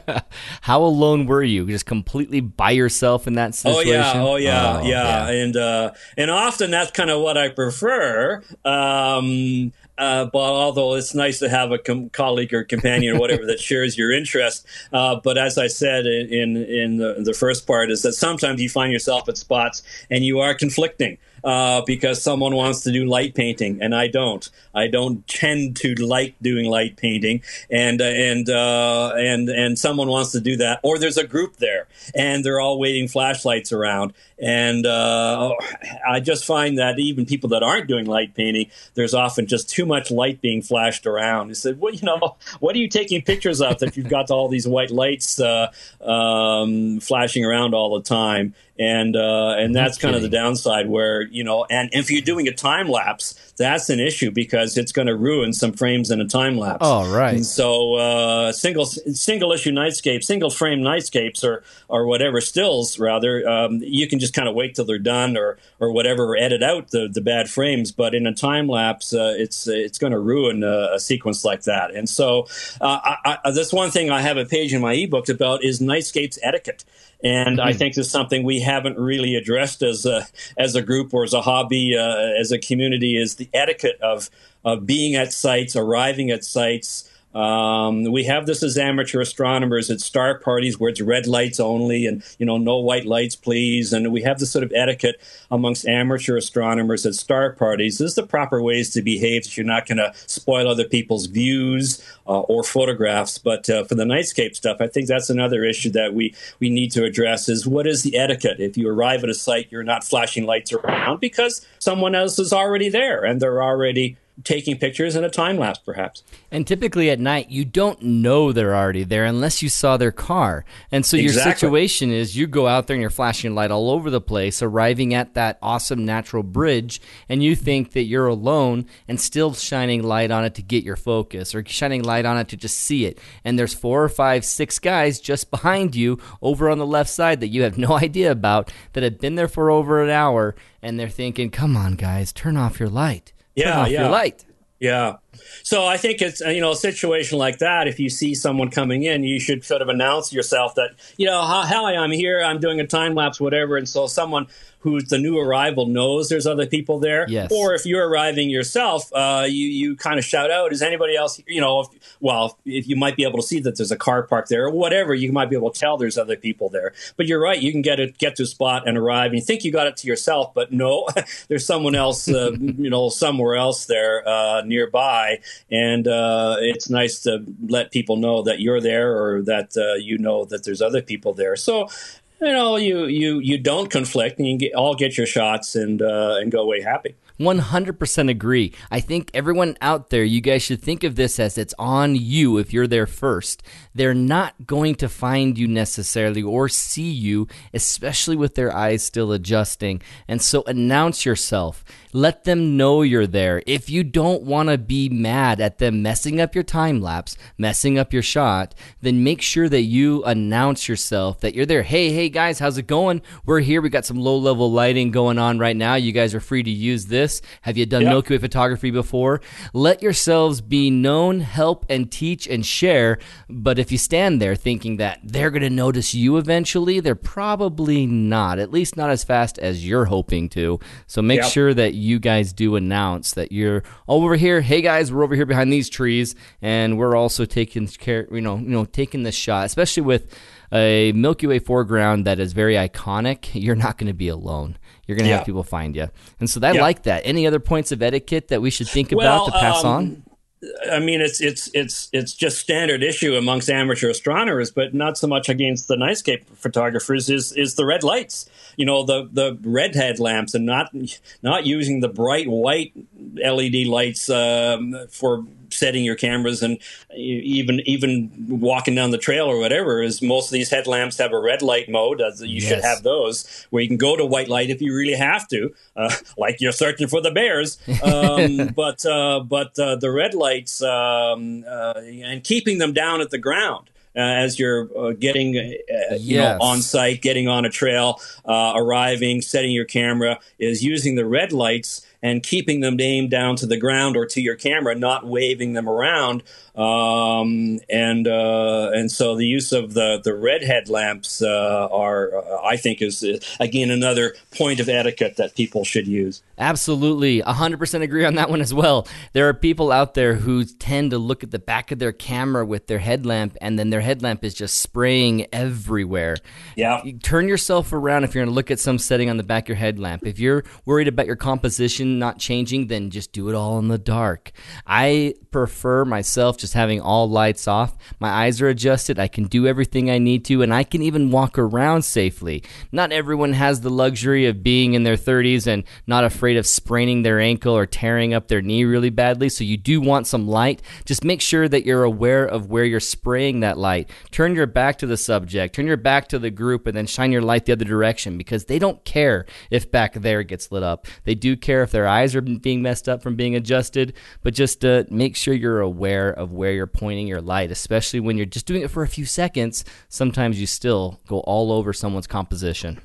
Speaker 2: How alone were you? Just completely by yourself in that situation?
Speaker 3: Oh yeah, oh yeah, oh, yeah. yeah. And uh, and often that's kind of what I prefer. Um, uh, but although it's nice to have a com- colleague or companion or whatever that shares your interest, uh, but as I said in in the, the first part, is that sometimes you find yourself at spots and you are conflicting uh, because someone wants to do light painting and I don't. I don't tend to like doing light painting, and uh, and uh, and and someone wants to do that, or there's a group there and they're all waving flashlights around, and uh, I just find that even people that aren't doing light painting, there's often just too much light being flashed around. He said, "Well, you know, what are you taking pictures of if you've got all these white lights uh, um, flashing around all the time?" And uh, and that's kind of the downside where you know and if you're doing a time lapse that's an issue because it's going to ruin some frames in a time lapse.
Speaker 2: Oh, right.
Speaker 3: And so uh, single single issue nightscape, single frame nightscapes, or or whatever stills rather, um, you can just kind of wait till they're done or or whatever, or edit out the, the bad frames. But in a time lapse, uh, it's it's going to ruin a, a, sequence like that. And so uh, I, I, that's one thing I have a page in my ebook about is nightscapes etiquette. And. I think this is something we haven't really addressed as a as a group or as a hobby, uh, as a community, is the etiquette of of being at sites, arriving at sites, um, we have this as amateur astronomers at star parties where it's red lights only and, you know, no white lights, please. And we have this sort of etiquette amongst amateur astronomers at star parties. This is the proper ways to behave if you're not going to spoil other people's views uh, or photographs. But uh, for the nightscape stuff, I think that's another issue that we, we need to address is what is the etiquette? If you arrive at a site, you're not flashing lights around because someone else is already there and they're already taking pictures in a time lapse, perhaps.
Speaker 2: And typically at night, you don't know they're already there unless you saw their car. And so exactly. your situation is you go out there and you're flashing light all over the place, arriving at that awesome natural bridge, and you think that you're alone and still shining light on it to get your focus or shining light on it to just see it. And there's four or five, six guys just behind you over on the left side that you have no (laughs) idea about that have been there for over an hour, and they're thinking, come on, guys, turn off your light
Speaker 3: yeah,
Speaker 2: yeah. light.
Speaker 3: Yeah. So I think it's you know a situation like that. If you see someone coming in, you should sort of announce yourself that you know hi, I'm here. I'm doing a time lapse, whatever. And so someone who's the new arrival knows there's other people there.
Speaker 2: Yes.
Speaker 3: Or if you're arriving yourself, uh, you you kind of shout out, "Is anybody else?" You know, if, well, if you might be able to see that there's a car parked there or whatever, you might be able to tell there's other people there. But you're right, you can get it, get to a spot and arrive, and you think you got it to yourself, but no, (laughs) there's someone else, uh, (laughs) you know, somewhere else there uh, nearby, and uh, it's nice to let people know that you're there or that uh, you know that there's other people there. So you know, you you you don't conflict, and you get, all get your shots and uh, and go away happy.
Speaker 2: 100% agree. I think everyone out there, you guys should think of this as it's on you if you're there first. They're not going to find you necessarily or see you, especially with their eyes still adjusting. And so announce yourself. Let them know you're there. If you don't want to be mad at them messing up your time lapse, messing up your shot, then make sure that you announce yourself that you're there. Hey, hey guys, how's it going? We're here. We got some low level lighting going on right now. You guys are free to use this. Have you done yep. Milky Way photography before? Let yourselves be known, help, and teach and share. But if you stand there thinking that they're going to notice you eventually, they're probably not, at least not as fast as you're hoping to. So make yep. sure that you guys do announce that you're over here. Hey guys, we're over here behind these trees, and we're also taking care, you know, you know, taking this shot, especially with a Milky Way foreground that is very iconic. You're not going to be alone. You're going to yeah. have people find you, and so I yeah. like that. Any other points of etiquette that we should think about to pass um, on?
Speaker 3: I mean, it's it's it's it's just standard issue amongst amateur astronomers, but not so much against the nightscape photographers. Is is the red lights? You know, the the red headlamps, and not not using the bright white LED lights um, for setting your cameras and even even walking down the trail or whatever is most of these headlamps have a red light mode you yes. should have those where you can go to white light if you really have to uh, (laughs) like you're searching for the bears um, (laughs) but uh, but uh, the red lights um, uh, and keeping them down at the ground uh, as you're uh, getting uh, you yes. know on site, getting on a trail, uh, arriving, setting your camera, is using the red lights and keeping them aimed down to the ground or to your camera, not waving them around. Um, and uh, and so the use of the the red headlamps uh, are, uh, I think, is uh, again another point of etiquette that people should use.
Speaker 2: Absolutely, hundred percent agree on that one as well. There are people out there who tend to look at the back of their camera with their headlamp, and then their headlamp is just spraying everywhere.
Speaker 3: Yeah,
Speaker 2: turn yourself around if you're going to look at some setting on the back of your headlamp. If you're worried about your composition not changing, then just do it all in the dark. I prefer myself just having all lights off. My eyes are adjusted. I can do everything I need to, and I can even walk around safely. Not everyone has the luxury of being in their 30s and not afraid of spraining their ankle or tearing up their knee really badly. So you do want some light. Just make sure that you're aware of where you're spraying that light. Turn your back to the subject, turn your back to the group, and then shine your light the other direction because they don't care if back there gets lit up. They do care if their their eyes are being messed up from being adjusted. But just uh, make sure you're aware of where you're pointing your light, especially when you're just doing it for a few seconds. Sometimes you still go all over someone's composition.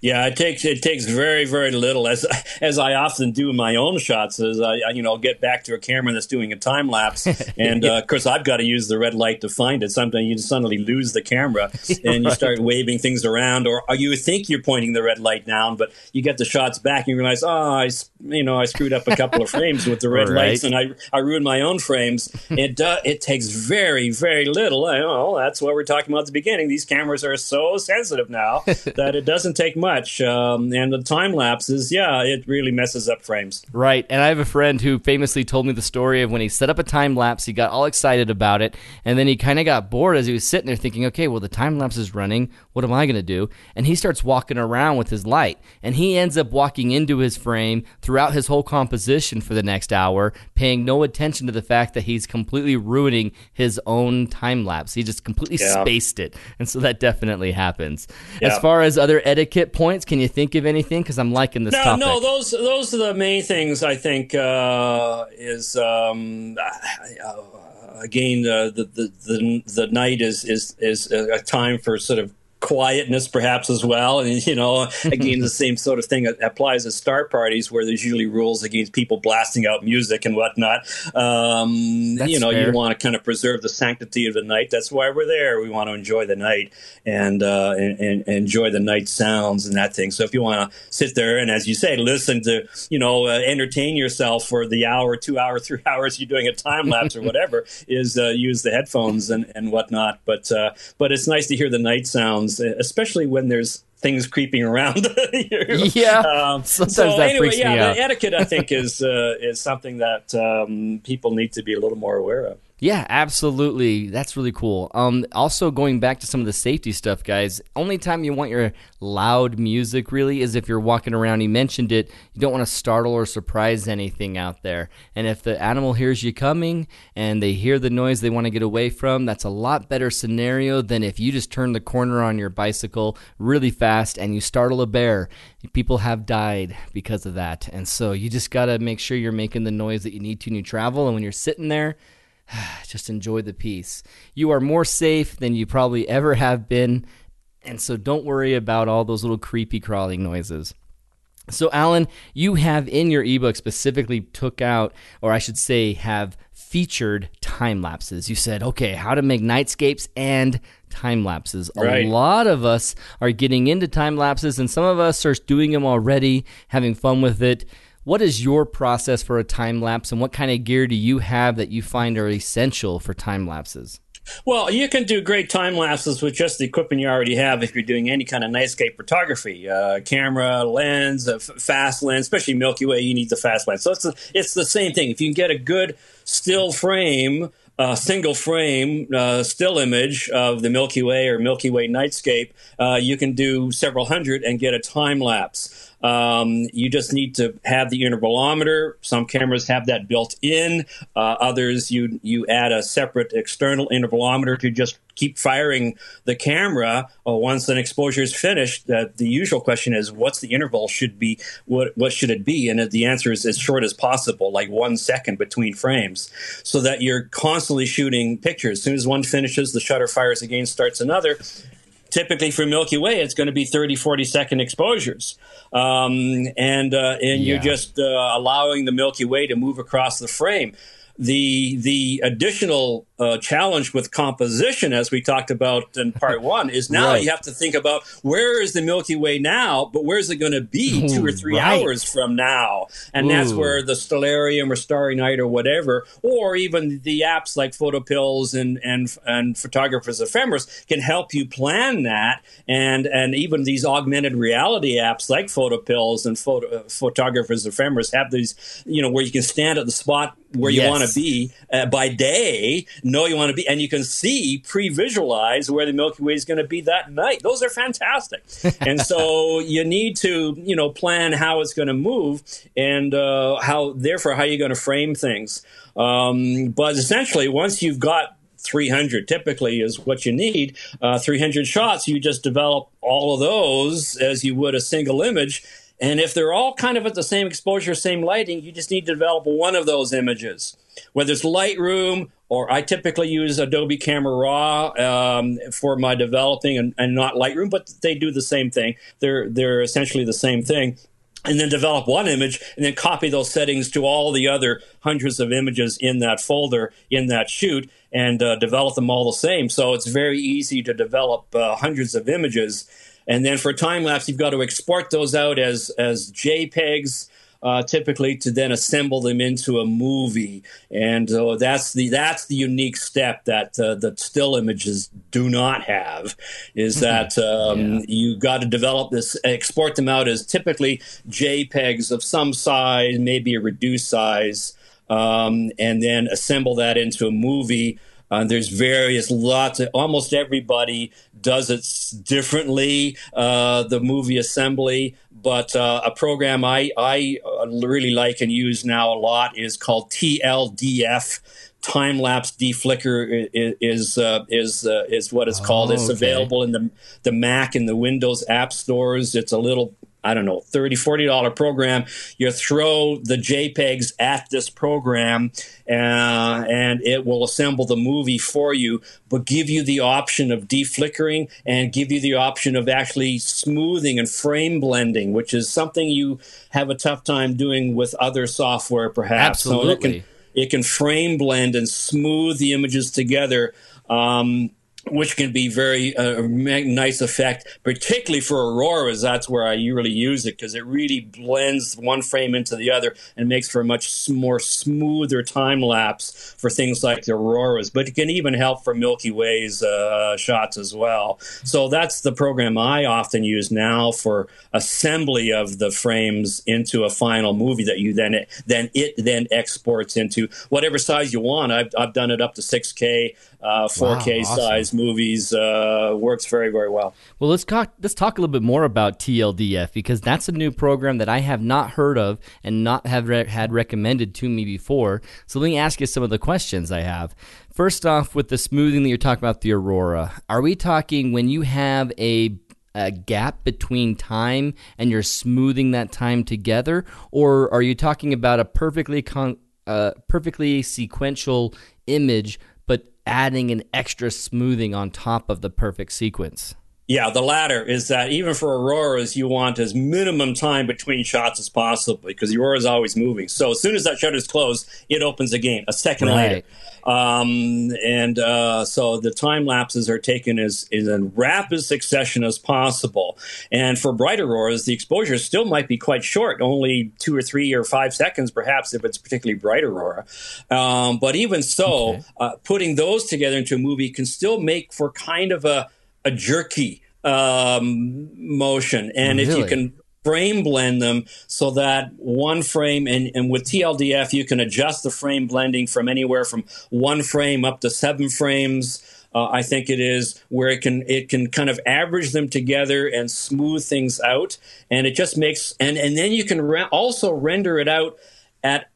Speaker 3: Yeah, it takes it takes very very little, as as I often do in my own shots. As I you know get back to a camera that's doing a time lapse, (laughs) and uh, of course I've got to use the red light to find it. Sometimes you suddenly lose the camera (laughs) and you start waving things around, or, or, you think you're pointing the red light down, but you get the shots back and you realize, oh, I you know I screwed up a couple of frames with the red right. lights, and I I ruined my own frames. (laughs) It uh, it takes very very little. I know that's what we're talking about at the beginning. These cameras are so sensitive now that it doesn't take much. Um, and the time lapses, yeah, it really messes up frames.
Speaker 2: Right. And I have a friend who famously told me the story of when he set up a time lapse, he got all excited about it, and then he kind of got bored as he was sitting there thinking, okay, well, the time lapse is running. What am I going to do? And he starts walking around with his light, and he ends up walking into his frame throughout his whole composition for the next hour, paying no attention to the fact that he's completely ruining his own time lapse. He just completely yeah. spaced it. And so that definitely happens. Yeah. As far as other etiquette, points? Can you think of anything? Because I'm liking this
Speaker 3: no,
Speaker 2: topic.
Speaker 3: No, those those are the main things I think uh, is um, uh, again uh, the, the the the night is is is a time for sort of quietness perhaps as well. And you know (laughs) again the same sort of thing applies at star parties where there's usually rules against people blasting out music and whatnot. Um, you know fair. you want to kind of preserve the sanctity of the night. That's why we're there. We want to enjoy the night and, uh, and, and enjoy the night sounds and that thing. So if you want to sit there and as you say listen to you know uh, entertain yourself for the hour two hour (laughs) three hours you're doing a time lapse or whatever (laughs) is uh, use the headphones and, and whatnot. But uh, but it's nice to hear the night sounds especially when there's things creeping around. (laughs)
Speaker 2: yeah, um, sometimes
Speaker 3: so
Speaker 2: that
Speaker 3: anyway,
Speaker 2: freaks
Speaker 3: yeah,
Speaker 2: me
Speaker 3: out. etiquette I think (laughs) is uh, is something that um, people need to be a little more aware of.
Speaker 2: Yeah, absolutely. That's really cool. Um, also, going back to some of the safety stuff, guys, only time you want your loud music really is if you're walking around. You mentioned it. You don't want to startle or surprise anything out there. And if the animal hears you coming and they hear the noise they want to get away from, that's a lot better scenario than if you just turn the corner on your bicycle really fast and you startle a bear. People have died because of that. And so you just got to make sure you're making the noise that you need to when you travel. And when you're sitting there, (sighs) just enjoy the peace. You are more safe than you probably ever have been, and so don't worry about all those little creepy crawling noises. So, Alan, you have in your ebook specifically took out, or I should say, have featured time lapses. You said, okay, how to make nightscapes and time lapses. Right. A lot of us are getting into time lapses, and some of us are doing them already, having fun with it. What is your process for a time lapse, and what kind of gear do you have that you find are essential for time lapses?
Speaker 3: Well, you can do great time lapses with just the equipment you already have if you're doing any kind of nightscape photography. Uh, camera, lens, a fast lens, especially Milky Way, you need the fast lens. So it's, it's the same thing. If you can get a good still frame, uh, single frame uh, still image of the Milky Way or Milky Way nightscape, uh, you can do several hundred and get a time lapse. Um, you just need to have the intervalometer. Some cameras have that built in. Uh, others, you you add a separate external intervalometer to just keep firing the camera uh, once an exposure is finished. Uh, the usual question is, what's the interval? Should be what? What should it be? And the answer is as short as possible, like one second between frames, so that you're constantly shooting pictures. As soon as one finishes, the shutter fires again, starts another typically for Milky Way, it's going to be 30, 40 second exposures. Um, and uh, and yeah. you're just uh, allowing the Milky Way to move across the frame. The the additional uh, challenge with composition, as we talked about in part (laughs) one, is now right. you have to think about where is the Milky Way now, but where's it going to be two or three right. hours from now? And Ooh. that's where the Stellarium or Starry Night or whatever, or even the apps like PhotoPills and and and Photographers Ephemeris can help you plan that. And and even these augmented reality apps like PhotoPills and Photo, uh, Photographers Ephemeris have these, you know, where you can stand at the spot where yes. you want to be uh, by day know you want to be, and you can see, pre-visualize where the Milky Way is going to be that night. Those are fantastic, (laughs) and so you need to, you know, plan how it's going to move and uh, how, therefore, how you're going to frame things. Um, but essentially, once you've got 300 typically is what you need. Uh, 300 shots, you just develop all of those as you would a single image And if they're all kind of at the same exposure, same lighting, you just need to develop one of those images. Whether it's Lightroom or I typically use Adobe Camera Raw um, for my developing and, and not Lightroom, but they do the same thing. They're they're essentially the same thing and then develop one image and then copy those settings to all the other hundreds of images in that folder in that shoot and uh, develop them all the same so it's very easy to develop uh, hundreds of images and then for time lapse you've got to export those out as as jpegs uh, typically to then assemble them into a movie, and uh, that's the that's the unique step that uh, the still images do not have. Is mm-hmm. that um, yeah. you got to develop this, export them out as typically JPEGs of some size, maybe a reduced size, um, and then assemble that into a movie. Uh, there's various lots of almost everybody does it differently. Uh, the movie assembly, but uh, a program I, I uh, really like and use now a lot is called TLDF. Time lapse deflicker is is uh, is, uh, is what it's called. Oh, it's available in the the Mac and the Windows app stores. It's a little I don't know, $30, $40 program. You throw the JPEGs at this program uh, and it will assemble the movie for you, but give you the option of deflickering and give you the option of actually smoothing and frame blending, which is something you have a tough time doing with other software, perhaps.
Speaker 2: Absolutely. So
Speaker 3: it, can, it can frame blend and smooth the images together. Um, which can be very uh, nice effect, particularly for auroras. That's where I really use it because it really blends one frame into the other and makes for a much more smoother time lapse for things like the auroras. But it can even help for Milky Way's uh, shots as well. So that's the program I often use now for assembly of the frames into a final movie that you then then it then exports into whatever size you want. I've I've done it up to 6K uh, 4K wow, awesome. size movies. Uh, works very very well.
Speaker 2: Well, let's talk let's talk a little bit more about TLDF because that's a new program that I have not heard of and not have re- had recommended to me before. So let me ask you some of the questions I have. First off, with the smoothing that you're talking about the Aurora, are we talking when you have a a gap between time and you're smoothing that time together, or are you talking about a perfectly con- uh, perfectly sequential image adding an extra smoothing on top of the perfect sequence.
Speaker 3: Yeah, the latter is that even for auroras, you want as minimum time between shots as possible because the aurora is always moving. So as soon as that shutter is closed, it opens again a second right. later. Um, and uh, so the time lapses are taken as in rapid succession as possible. And for bright auroras, the exposure still might be quite short, only two or three or five seconds, perhaps, if it's particularly bright aurora. Um, but even so, okay. uh, putting those together into a movie can still make for kind of a a jerky um, motion. And really? if you can frame blend them so that one frame and, and with TLDF you can adjust the frame blending from anywhere from one frame up to seven frames. Uh, I think it is where it can it can kind of average them together and smooth things out, and it just makes and and then you can re- also render it out at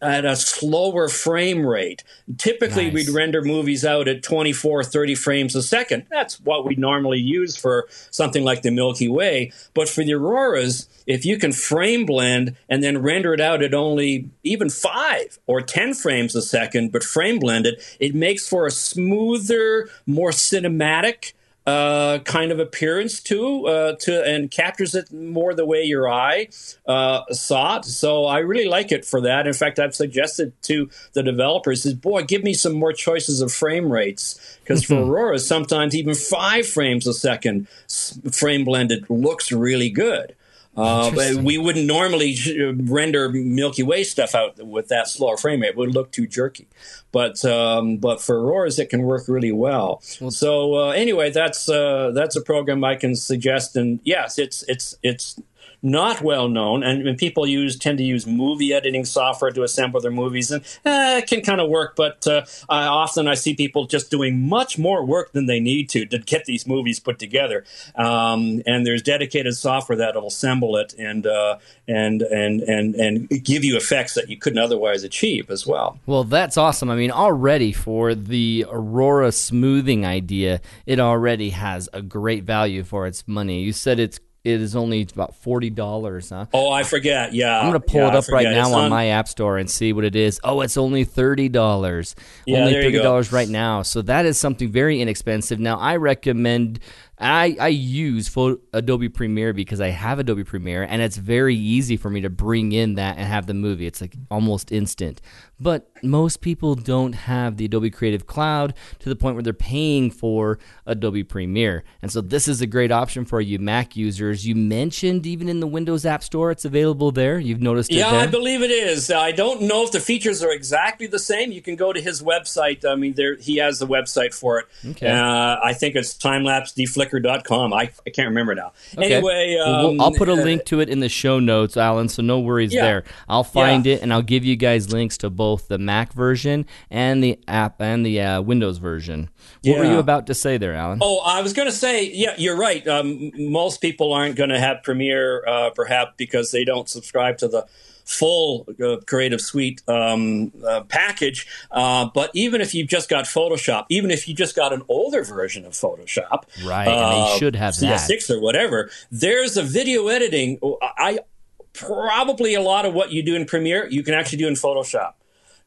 Speaker 3: at a slower frame rate. Typically, nice. we'd render movies out at 24, 30 frames a second. That's what we normally use for something like the Milky Way. But for the auroras, if you can frame blend and then render it out at only even five or 10 frames a second, but frame blend it, it makes for a smoother, more cinematic uh, kind of appearance to uh, to and captures it more the way your eye uh, saw it. So I really like it for that. In fact, I've suggested to the developers is boy, give me some more choices of frame rates because for Aurora, sometimes even five frames a second frame blended looks really good. Uh, but we wouldn't normally render Milky Way stuff out with that slower frame rate. It would look too jerky. But um, but for auroras, it can work really well. well so uh, anyway, that's uh, that's a program I can suggest. And yes, it's it's it's not well known, and, and, people use tend to use movie editing software to assemble their movies, and eh, it can kind of work. But uh, I, often I see people just doing much more work than they need to to get these movies put together. Um, and there's dedicated software that'll assemble it and uh, and and and and give you effects that you couldn't otherwise achieve as well.
Speaker 2: Well, that's awesome. I mean, already for the Aurora smoothing idea, it already has a great value for its money. You said it's it is only about forty dollars. Huh?
Speaker 3: Oh, I forget. Yeah,
Speaker 2: I'm gonna pull
Speaker 3: yeah,
Speaker 2: it up right now on,
Speaker 3: on,
Speaker 2: my app store and see what it is. Oh, it's only thirty dollars.
Speaker 3: Yeah,
Speaker 2: only thirty dollars right now. So that is something very inexpensive. Now I recommend. I, I use Adobe Premiere because I have Adobe Premiere and it's very easy for me to bring in that and have the movie. It's like almost instant. But most people don't have the Adobe Creative Cloud to the point where they're paying for Adobe Premiere. And so this is a great option for you Mac users. You mentioned even in the Windows App Store it's available there. You've noticed it
Speaker 3: Yeah? I believe it is. I don't know if the features are exactly the same. You can go to his website. I mean, there he has the website for it.
Speaker 2: Okay.
Speaker 3: Uh, I think it's timelapsedeflicker.com. I, I can't remember now.
Speaker 2: Okay.
Speaker 3: Anyway,
Speaker 2: Well, we'll-
Speaker 3: um,
Speaker 2: I'll put a
Speaker 3: uh,
Speaker 2: link to it in the show notes, Alan, so no worries
Speaker 3: Yeah.
Speaker 2: there. I'll find it and I'll give you guys links to both the Mac version and the app and the uh, Windows version. What were you about to say there, Alan?
Speaker 3: Oh, I was going to say, yeah, you're right. Um, most people aren't going to have Premiere, uh, perhaps because they don't subscribe to the full uh, Creative Suite um, uh, package. Uh, but even if you've just got Photoshop, even if you just got an older version of Photoshop,
Speaker 2: Right, and they
Speaker 3: uh,
Speaker 2: should have.
Speaker 3: CS6 or whatever, there's a video editing. I probably a lot of what you do in Premiere, you can actually do in Photoshop.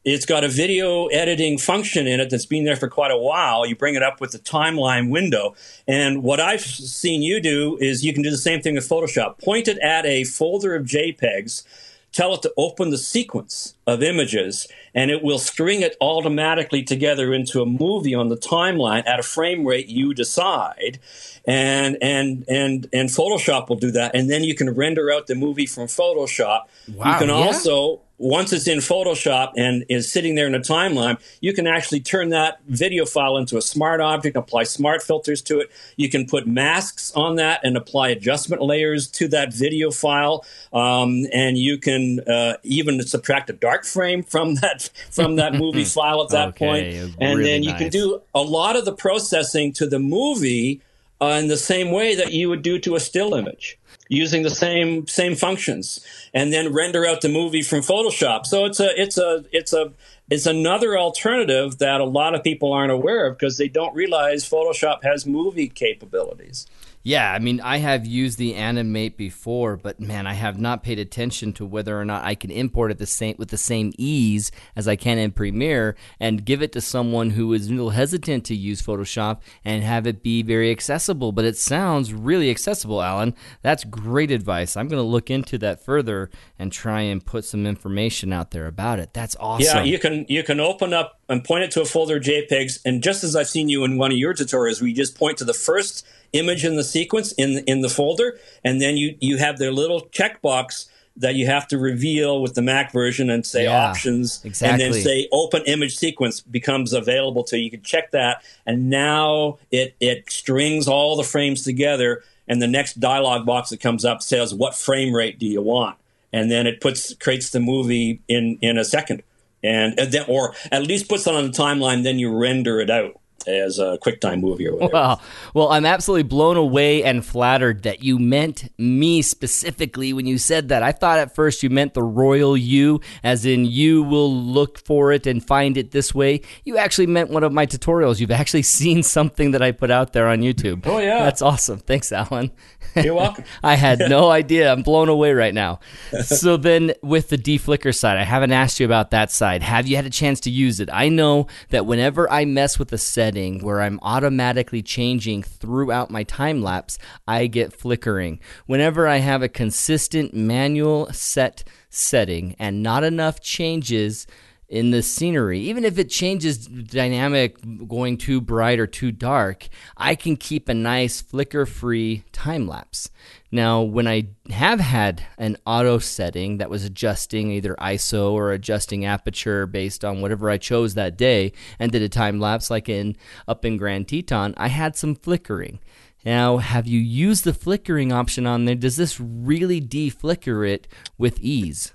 Speaker 3: It's got a video editing function in it that's been there for quite a while. You bring it up with the timeline window. And what I've seen you do is you can do the same thing with Photoshop. Point it at a folder of JPEGs, tell it to open the sequence of images, and it will string it automatically together into a movie on the timeline at a frame rate you decide. And and and and Photoshop will do that. And then you can render out the movie from Photoshop.
Speaker 2: Wow,
Speaker 3: you can
Speaker 2: yeah?
Speaker 3: also once it's in Photoshop and is sitting there in a timeline, you can actually turn that video file into a smart object, apply smart filters to it. You can put masks on that and apply adjustment layers to that video file. Um, and you can uh, even subtract a dark frame from that from that movie (laughs) file at that
Speaker 2: Okay,
Speaker 3: point. And
Speaker 2: really
Speaker 3: then you can do a lot of the processing to the movie uh, in the same way that you would do to a still image using the same same functions and then render out the movie from Photoshop. So it's a it's a it's a it's another alternative that a lot of people aren't aware of because they don't realize Photoshop has movie capabilities.
Speaker 2: Yeah, I mean, I have used the Animate before, but man, I have not paid attention to whether or not I can import it the same with the same ease as I can in Premiere and give it to someone who is a little hesitant to use Photoshop and have it be very accessible. But it sounds really accessible, Alan. That's great advice. I'm going to look into that further and try and put some information out there about it. That's awesome.
Speaker 3: Yeah, you can you can open up and point it to a folder of JPEGs, and just as I've seen you in one of your tutorials, we just point to the first image in the sequence in in the folder, and then you you have their little checkbox that you have to reveal with the Mac version and say
Speaker 2: Yeah,
Speaker 3: options, and then say open image sequence becomes available to you. You can check that, and now it it strings all the frames together, and the next dialog box that comes up says what frame rate do you want, and then it puts creates the movie in in a second and, and then, or at least puts it on the timeline. Then you render it out as a QuickTime movie or whatever.
Speaker 2: Wow. Well, I'm absolutely blown away and flattered that you meant me specifically when you said that. I thought at first you meant the royal you, as in you will look for it and find it this way. You actually meant one of my tutorials. You've actually (laughs) seen something that I put out there on YouTube.
Speaker 3: Oh, yeah.
Speaker 2: That's awesome. Thanks, Alan.
Speaker 3: You're welcome. (laughs)
Speaker 2: I had no idea. I'm blown away right now. (laughs) So then, with the deflicker side, I haven't asked you about that side. Have you had a chance to use it? I know that whenever I mess with a setting where I'm automatically changing throughout my time lapse, I get flickering. Whenever I have a consistent manual set setting and not enough changes in the scenery, even if it changes dynamic going too bright or too dark, I can keep a nice flicker free time lapse. Now, when I have had an auto setting that was adjusting either ISO or adjusting aperture based on whatever I chose that day and did a time lapse like in up in Grand Teton, I had some flickering. Now, have you used the flickering option on there? Does this really deflicker it with ease?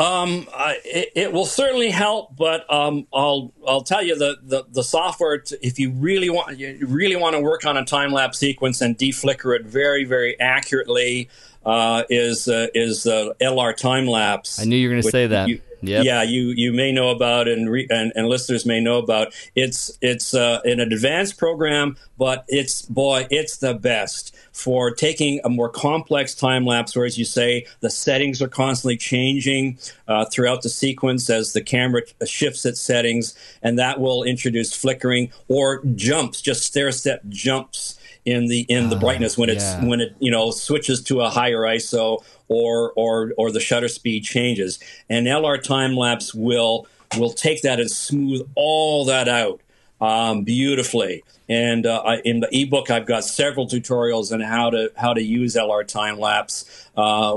Speaker 3: Um, I, it, it will certainly help, but um, I'll I'll tell you the the, the software. t if you really want you really want to work on a time lapse sequence and deflicker it very very accurately, uh, is uh, is uh, LR time lapse.
Speaker 2: I knew you were going to say that.
Speaker 3: you-
Speaker 2: Yep.
Speaker 3: yeah, you you may know about and, re, and and listeners may know about. It's it's uh, an advanced program, but it's boy, it's the best for taking a more complex time lapse, where, as you say, the settings are constantly changing uh, throughout the sequence as the camera shifts its settings, and that will introduce flickering or jumps, just stair step jumps in the in the
Speaker 2: Ah,
Speaker 3: brightness when it's
Speaker 2: yeah.
Speaker 3: when it you know switches to a higher ISO or or or the shutter speed changes. And LR time lapse will will take that and smooth all that out um, beautifully. And uh, I, in the ebook, I've got several tutorials on how to how to use LR time lapse uh,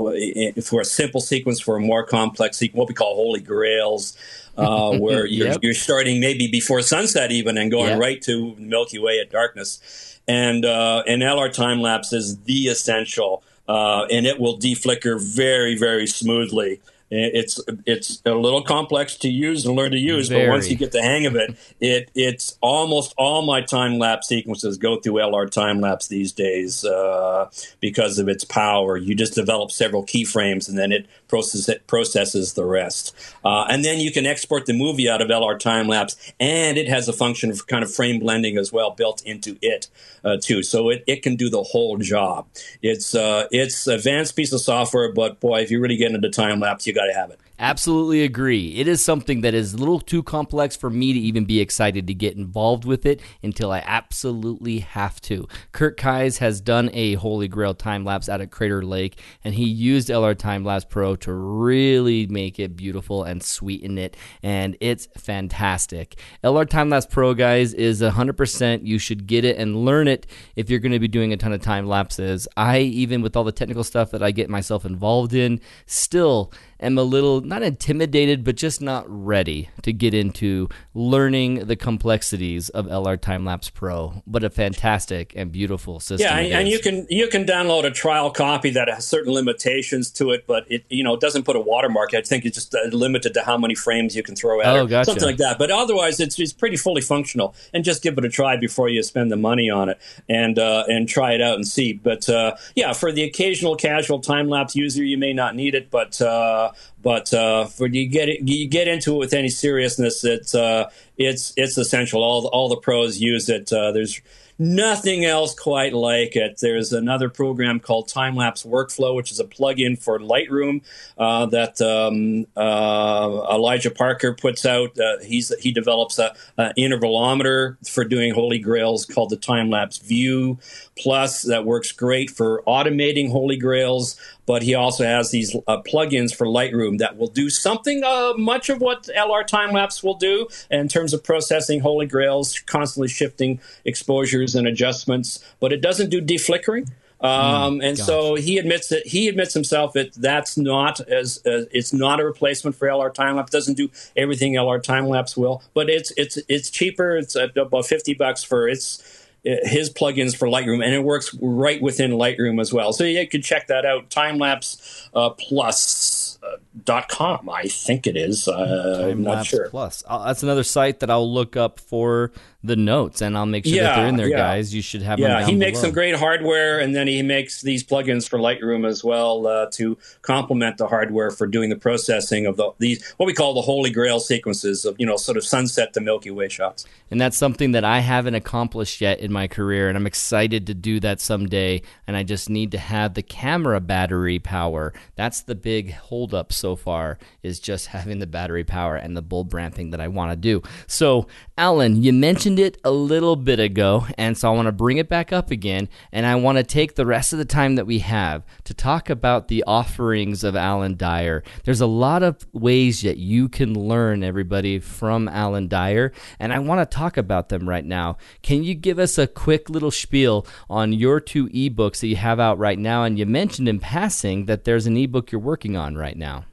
Speaker 3: for a simple sequence, for a more complex sequence, what we call holy grails, uh, (laughs) where you're,
Speaker 2: Yep.
Speaker 3: you're starting maybe before sunset even and going
Speaker 2: Yeah.
Speaker 3: right to Milky Way at darkness. And uh, and LR time lapse is the essential, uh, and it will deflicker very very smoothly. It's it's a little complex to use and learn to use, but once you get the hang of it, it it's almost all my time lapse sequences go through LR time lapse these days uh, because of its power. You just develop several keyframes and then it process processes the rest, uh, and then you can export the movie out of LR time lapse, and it has a function of kind of frame blending as well built into it uh, too. So it, it can do the whole job. It's uh, it's advanced piece of software, but boy, if you really get into time lapse, you got to have it.
Speaker 2: Absolutely agree. It is something that is a little too complex for me to even be excited to get involved with it until I absolutely have to. Kurt Kais has done a Holy Grail time lapse out at Crater Lake, and he used LR Time Lapse Pro to really make it beautiful and sweeten it, and it's fantastic. LR Time Lapse Pro, guys, is 100%. You should get it and learn it if you're going to be doing a ton of time lapses. I, even with all the technical stuff that I get myself involved in, still am a little not intimidated, but just not ready to get into learning the complexities of LR Time Lapse Pro. But a fantastic and beautiful system.
Speaker 3: Yeah, and, and you can you can download a trial copy that has certain limitations to it, but it you know doesn't put a watermark. I think it's just uh, limited to how many frames you can throw at
Speaker 2: Oh,
Speaker 3: it,
Speaker 2: gotcha.
Speaker 3: something like that. But otherwise, it's it's pretty fully functional. And just give it a try before you spend the money on it, and uh, and try it out and see. But uh, yeah, for the occasional casual time lapse user, you may not need it, but. Uh, but uh, for you get it, you get into it with any seriousness, it's uh, it's it's essential. All the, all the pros use it. Uh, there's nothing else quite like it. There's another program called Time Lapse Workflow, which is a plugin for Lightroom uh, that um, uh, Elijah Parker puts out. Uh, he's he develops a, a intervalometer for doing holy grails called the Time Lapse View Plus that works great for automating holy grails. But he also has these uh, plugins for Lightroom that will do something uh, much of what LR Time Lapse will do in terms of processing holy grails, constantly shifting exposures and adjustments. But it doesn't do deflickering. Um, and so he admits that he admits himself that that's not as uh, it's not a replacement for LR time lapse. Doesn't do everything LR time lapse will, but it's it's it's cheaper. It's about fifty bucks for its his plugins for Lightroom, and it works right within Lightroom as well. So you could check that out. Timelapse uh, plus uh, dot com, I think it is. Uh, I'm not sure.
Speaker 2: Plus, Uh, that's another site that I'll look up for the notes, and I'll make sure that they're in there,
Speaker 3: yeah.
Speaker 2: guys. You should have them
Speaker 3: Yeah, he makes
Speaker 2: below.
Speaker 3: some great hardware, and then he makes these plugins for Lightroom as well uh, to complement the hardware for doing the processing of the these what we call the Holy Grail sequences of you know sort of sunset to Milky Way shots.
Speaker 2: And that's something that I haven't accomplished yet in my career, and I'm excited to do that someday. And I just need to have the camera battery power. That's the big holdup so far, is just (laughs) having the battery power and the bulb ramping that I want to do. So, Alan, you mentioned it a little bit ago, and so I want to bring it back up again, and I want to take the rest of the time that we have to talk about the offerings of Alan Dyer. There's a lot of ways that you can learn, everybody, from Alan Dyer, and I want to talk about them right now. Can you give us a quick little spiel on your two ebooks that you have out right now? And you mentioned in passing that there's an ebook you're working on right now.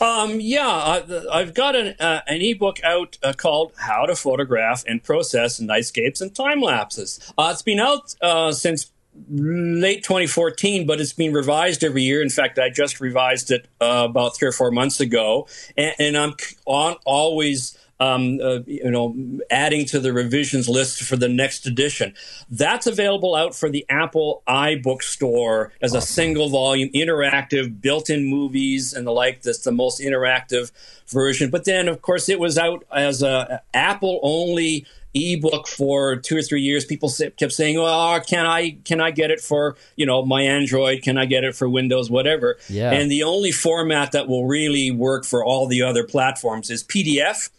Speaker 3: Um, yeah, I, I've got an, uh, an ebook out uh, called How to Photograph and Process Nightscapes and Time Lapses. Uh, it's been out uh, since late 2014, but it's been revised every year. In fact, I just revised it uh, about three or four months ago, and, and I'm on always. Um, uh, you know, adding to the revisions list for the next edition. That's available out for the Apple iBook store as a single volume, interactive, built-in movies and the like. That's the most interactive version. But then, of course, it was out as a Apple only ebook for two or three years. People kept saying, "Oh, can I can I get it for you know my Android? Can I get it for Windows? Whatever."
Speaker 2: Yeah.
Speaker 3: And the only format that will really work for all the other platforms is PDF.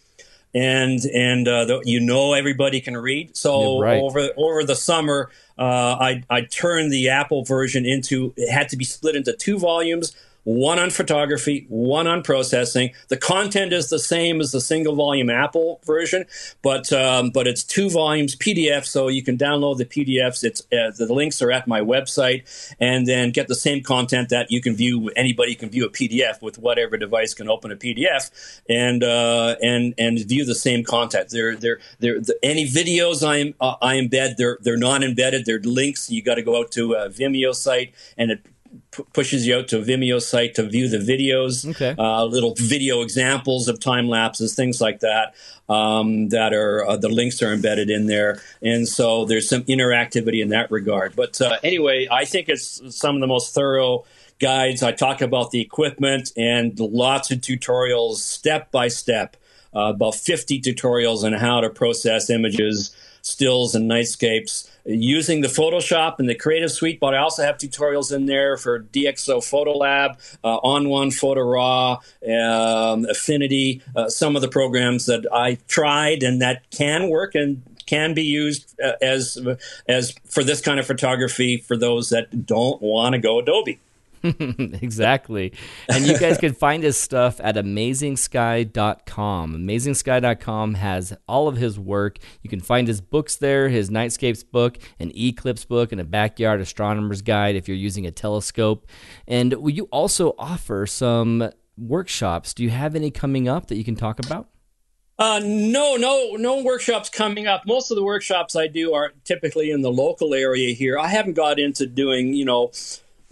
Speaker 3: And and uh, the, you know everybody can read. So
Speaker 2: Yeah, right.
Speaker 3: over over the summer, uh, I I turned the Apple version into it had to be split into two volumes one on photography, one on processing. The content is the same as the single volume Apple version, but um, but it's two volumes PDF, so you can download the PDFs. It's uh, the links are at my website, and then get the same content that you can view. Anybody can view a PDF with whatever device can open a PDF, and uh, and and view the same content. They're they're they're the, any videos I uh, I embed. They're they're not embedded. They're links. You got to go out to a Vimeo site, and it p- pushes you out to a Vimeo site to view the videos,
Speaker 2: Okay.
Speaker 3: uh, little video examples of time lapses, things like that. Um, that are uh, the links are embedded in there, and so there's some interactivity in that regard. But uh, anyway, I think it's some of the most thorough guides. I talk about the equipment and lots of tutorials, step by step, uh, about 50 tutorials on how to process images, stills, and nightscapes using the Photoshop and the Creative Suite, but I also have tutorials in there for DxO Photo Lab, uh, ON1 Photo RAW, um, Affinity, uh, some of the programs that I tried and that can work and can be used uh, as as for this kind of photography for those that don't want to go Adobe. (laughs)
Speaker 2: exactly. And you guys can find his stuff at amazingsky.com. Amazingsky.com has all of his work. You can find his books there, his Nightscapes book, an Eclipse book, and a Backyard Astronomer's Guide if you're using a telescope. And you also offer some workshops? Do you have any coming up that you can talk about?
Speaker 3: Uh, no, no, no workshops coming up. Most of the workshops I do are typically in the local area here. I haven't got into doing, you know,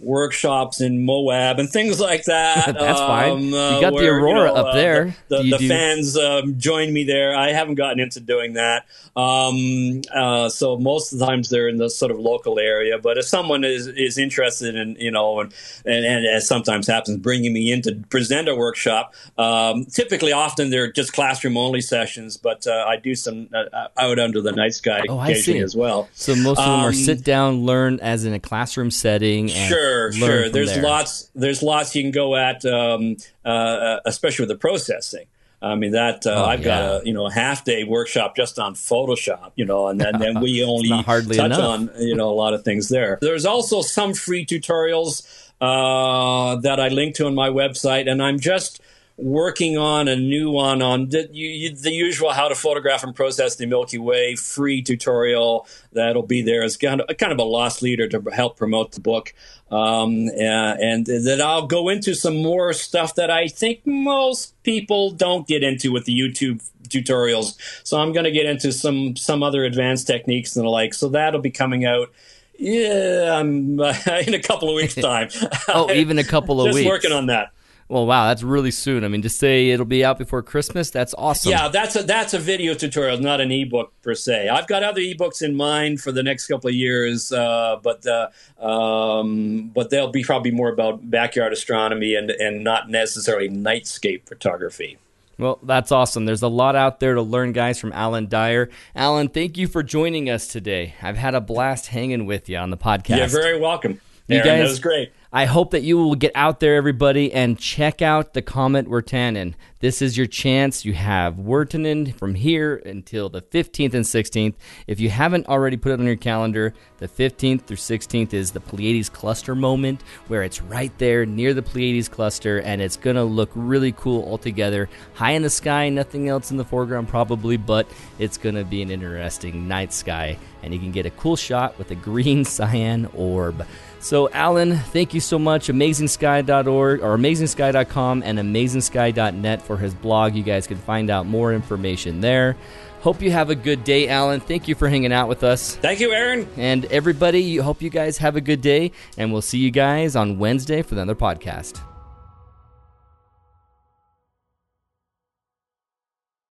Speaker 3: workshops in Moab and things like that. (laughs)
Speaker 2: That's fine.
Speaker 3: Um,
Speaker 2: You
Speaker 3: uh,
Speaker 2: got the
Speaker 3: where,
Speaker 2: Aurora
Speaker 3: know,
Speaker 2: up
Speaker 3: uh,
Speaker 2: there.
Speaker 3: The, the, the
Speaker 2: do-
Speaker 3: fans um, join me there. I haven't gotten into doing that. Um, uh, so most of the times they're in the sort of local area. But if someone is, is interested in, you know, and, and, and as sometimes happens, bringing me in to present a workshop, um, typically often they're just classroom only sessions, but uh, I do some uh, out under the night sky
Speaker 2: Oh, I
Speaker 3: occasionally
Speaker 2: see.
Speaker 3: as well.
Speaker 2: So most of them are
Speaker 3: Um,
Speaker 2: sit down, learn as in a classroom setting. And
Speaker 3: Sure,
Speaker 2: learn
Speaker 3: sure. There's
Speaker 2: there.
Speaker 3: lots. There's lots you can go at, um, uh, especially with the processing. I mean that uh,
Speaker 2: Oh,
Speaker 3: I've got a you know a half day workshop just on Photoshop, you know, and then, then we (laughs) only
Speaker 2: hardly
Speaker 3: touch
Speaker 2: enough.
Speaker 3: on you know a lot of things there. There's also some free tutorials uh, that I link to on my website, and I'm just working on a new one on the, you, the usual how to photograph and process the Milky Way free tutorial that'll be there as kind of, kind of a lost leader to help promote the book. Um, and, and then I'll go into some more stuff that I think most people don't get into with the YouTube tutorials. So I'm going to get into some some other advanced techniques and the like. So that'll be coming out. Yeah, I'm (laughs) in a couple of weeks' (laughs) time.
Speaker 2: Oh, even a couple of (laughs)
Speaker 3: Just
Speaker 2: weeks.
Speaker 3: working on that.
Speaker 2: Well, wow, that's really soon. I mean, to say it'll be out before Christmas, that's awesome.
Speaker 3: Yeah, that's a that's a video tutorial, not an ebook per se. I've got other ebooks in mind for the next couple of years, uh, but uh, um, but they'll be probably more about backyard astronomy and and not necessarily nightscape photography.
Speaker 2: Well, that's awesome. There's a lot out there to learn, guys, from Alan Dyer. Alan, thank you for joining us today. I've had a blast hanging with you on the podcast.
Speaker 3: You're very welcome.
Speaker 2: You
Speaker 3: Aaron,
Speaker 2: guys-
Speaker 3: that was great.
Speaker 2: I hope that you will get out there, everybody, and check out the Comet Wirtanen. This is your chance. You have Wirtanen from here until the 15th and 16th. If you haven't already put it on your calendar, the 15th through 16th is the Pleiades cluster moment, where it's right there near the Pleiades cluster, and it's going to look really cool altogether. High in the sky, nothing else in the foreground, probably, but it's going to be an interesting night sky, and you can get a cool shot with a green (laughs) cyan orb. So, Alan, thank you so much. AmazingSky.org or AmazingSky.com and AmazingSky.net for his blog. You guys can find out more information there. Hope you have a good day, Alan. Thank you for hanging out with us.
Speaker 3: Thank you, Aaron.
Speaker 2: And everybody, hope you guys have a good day. And we'll see you guys on Wednesday for another podcast.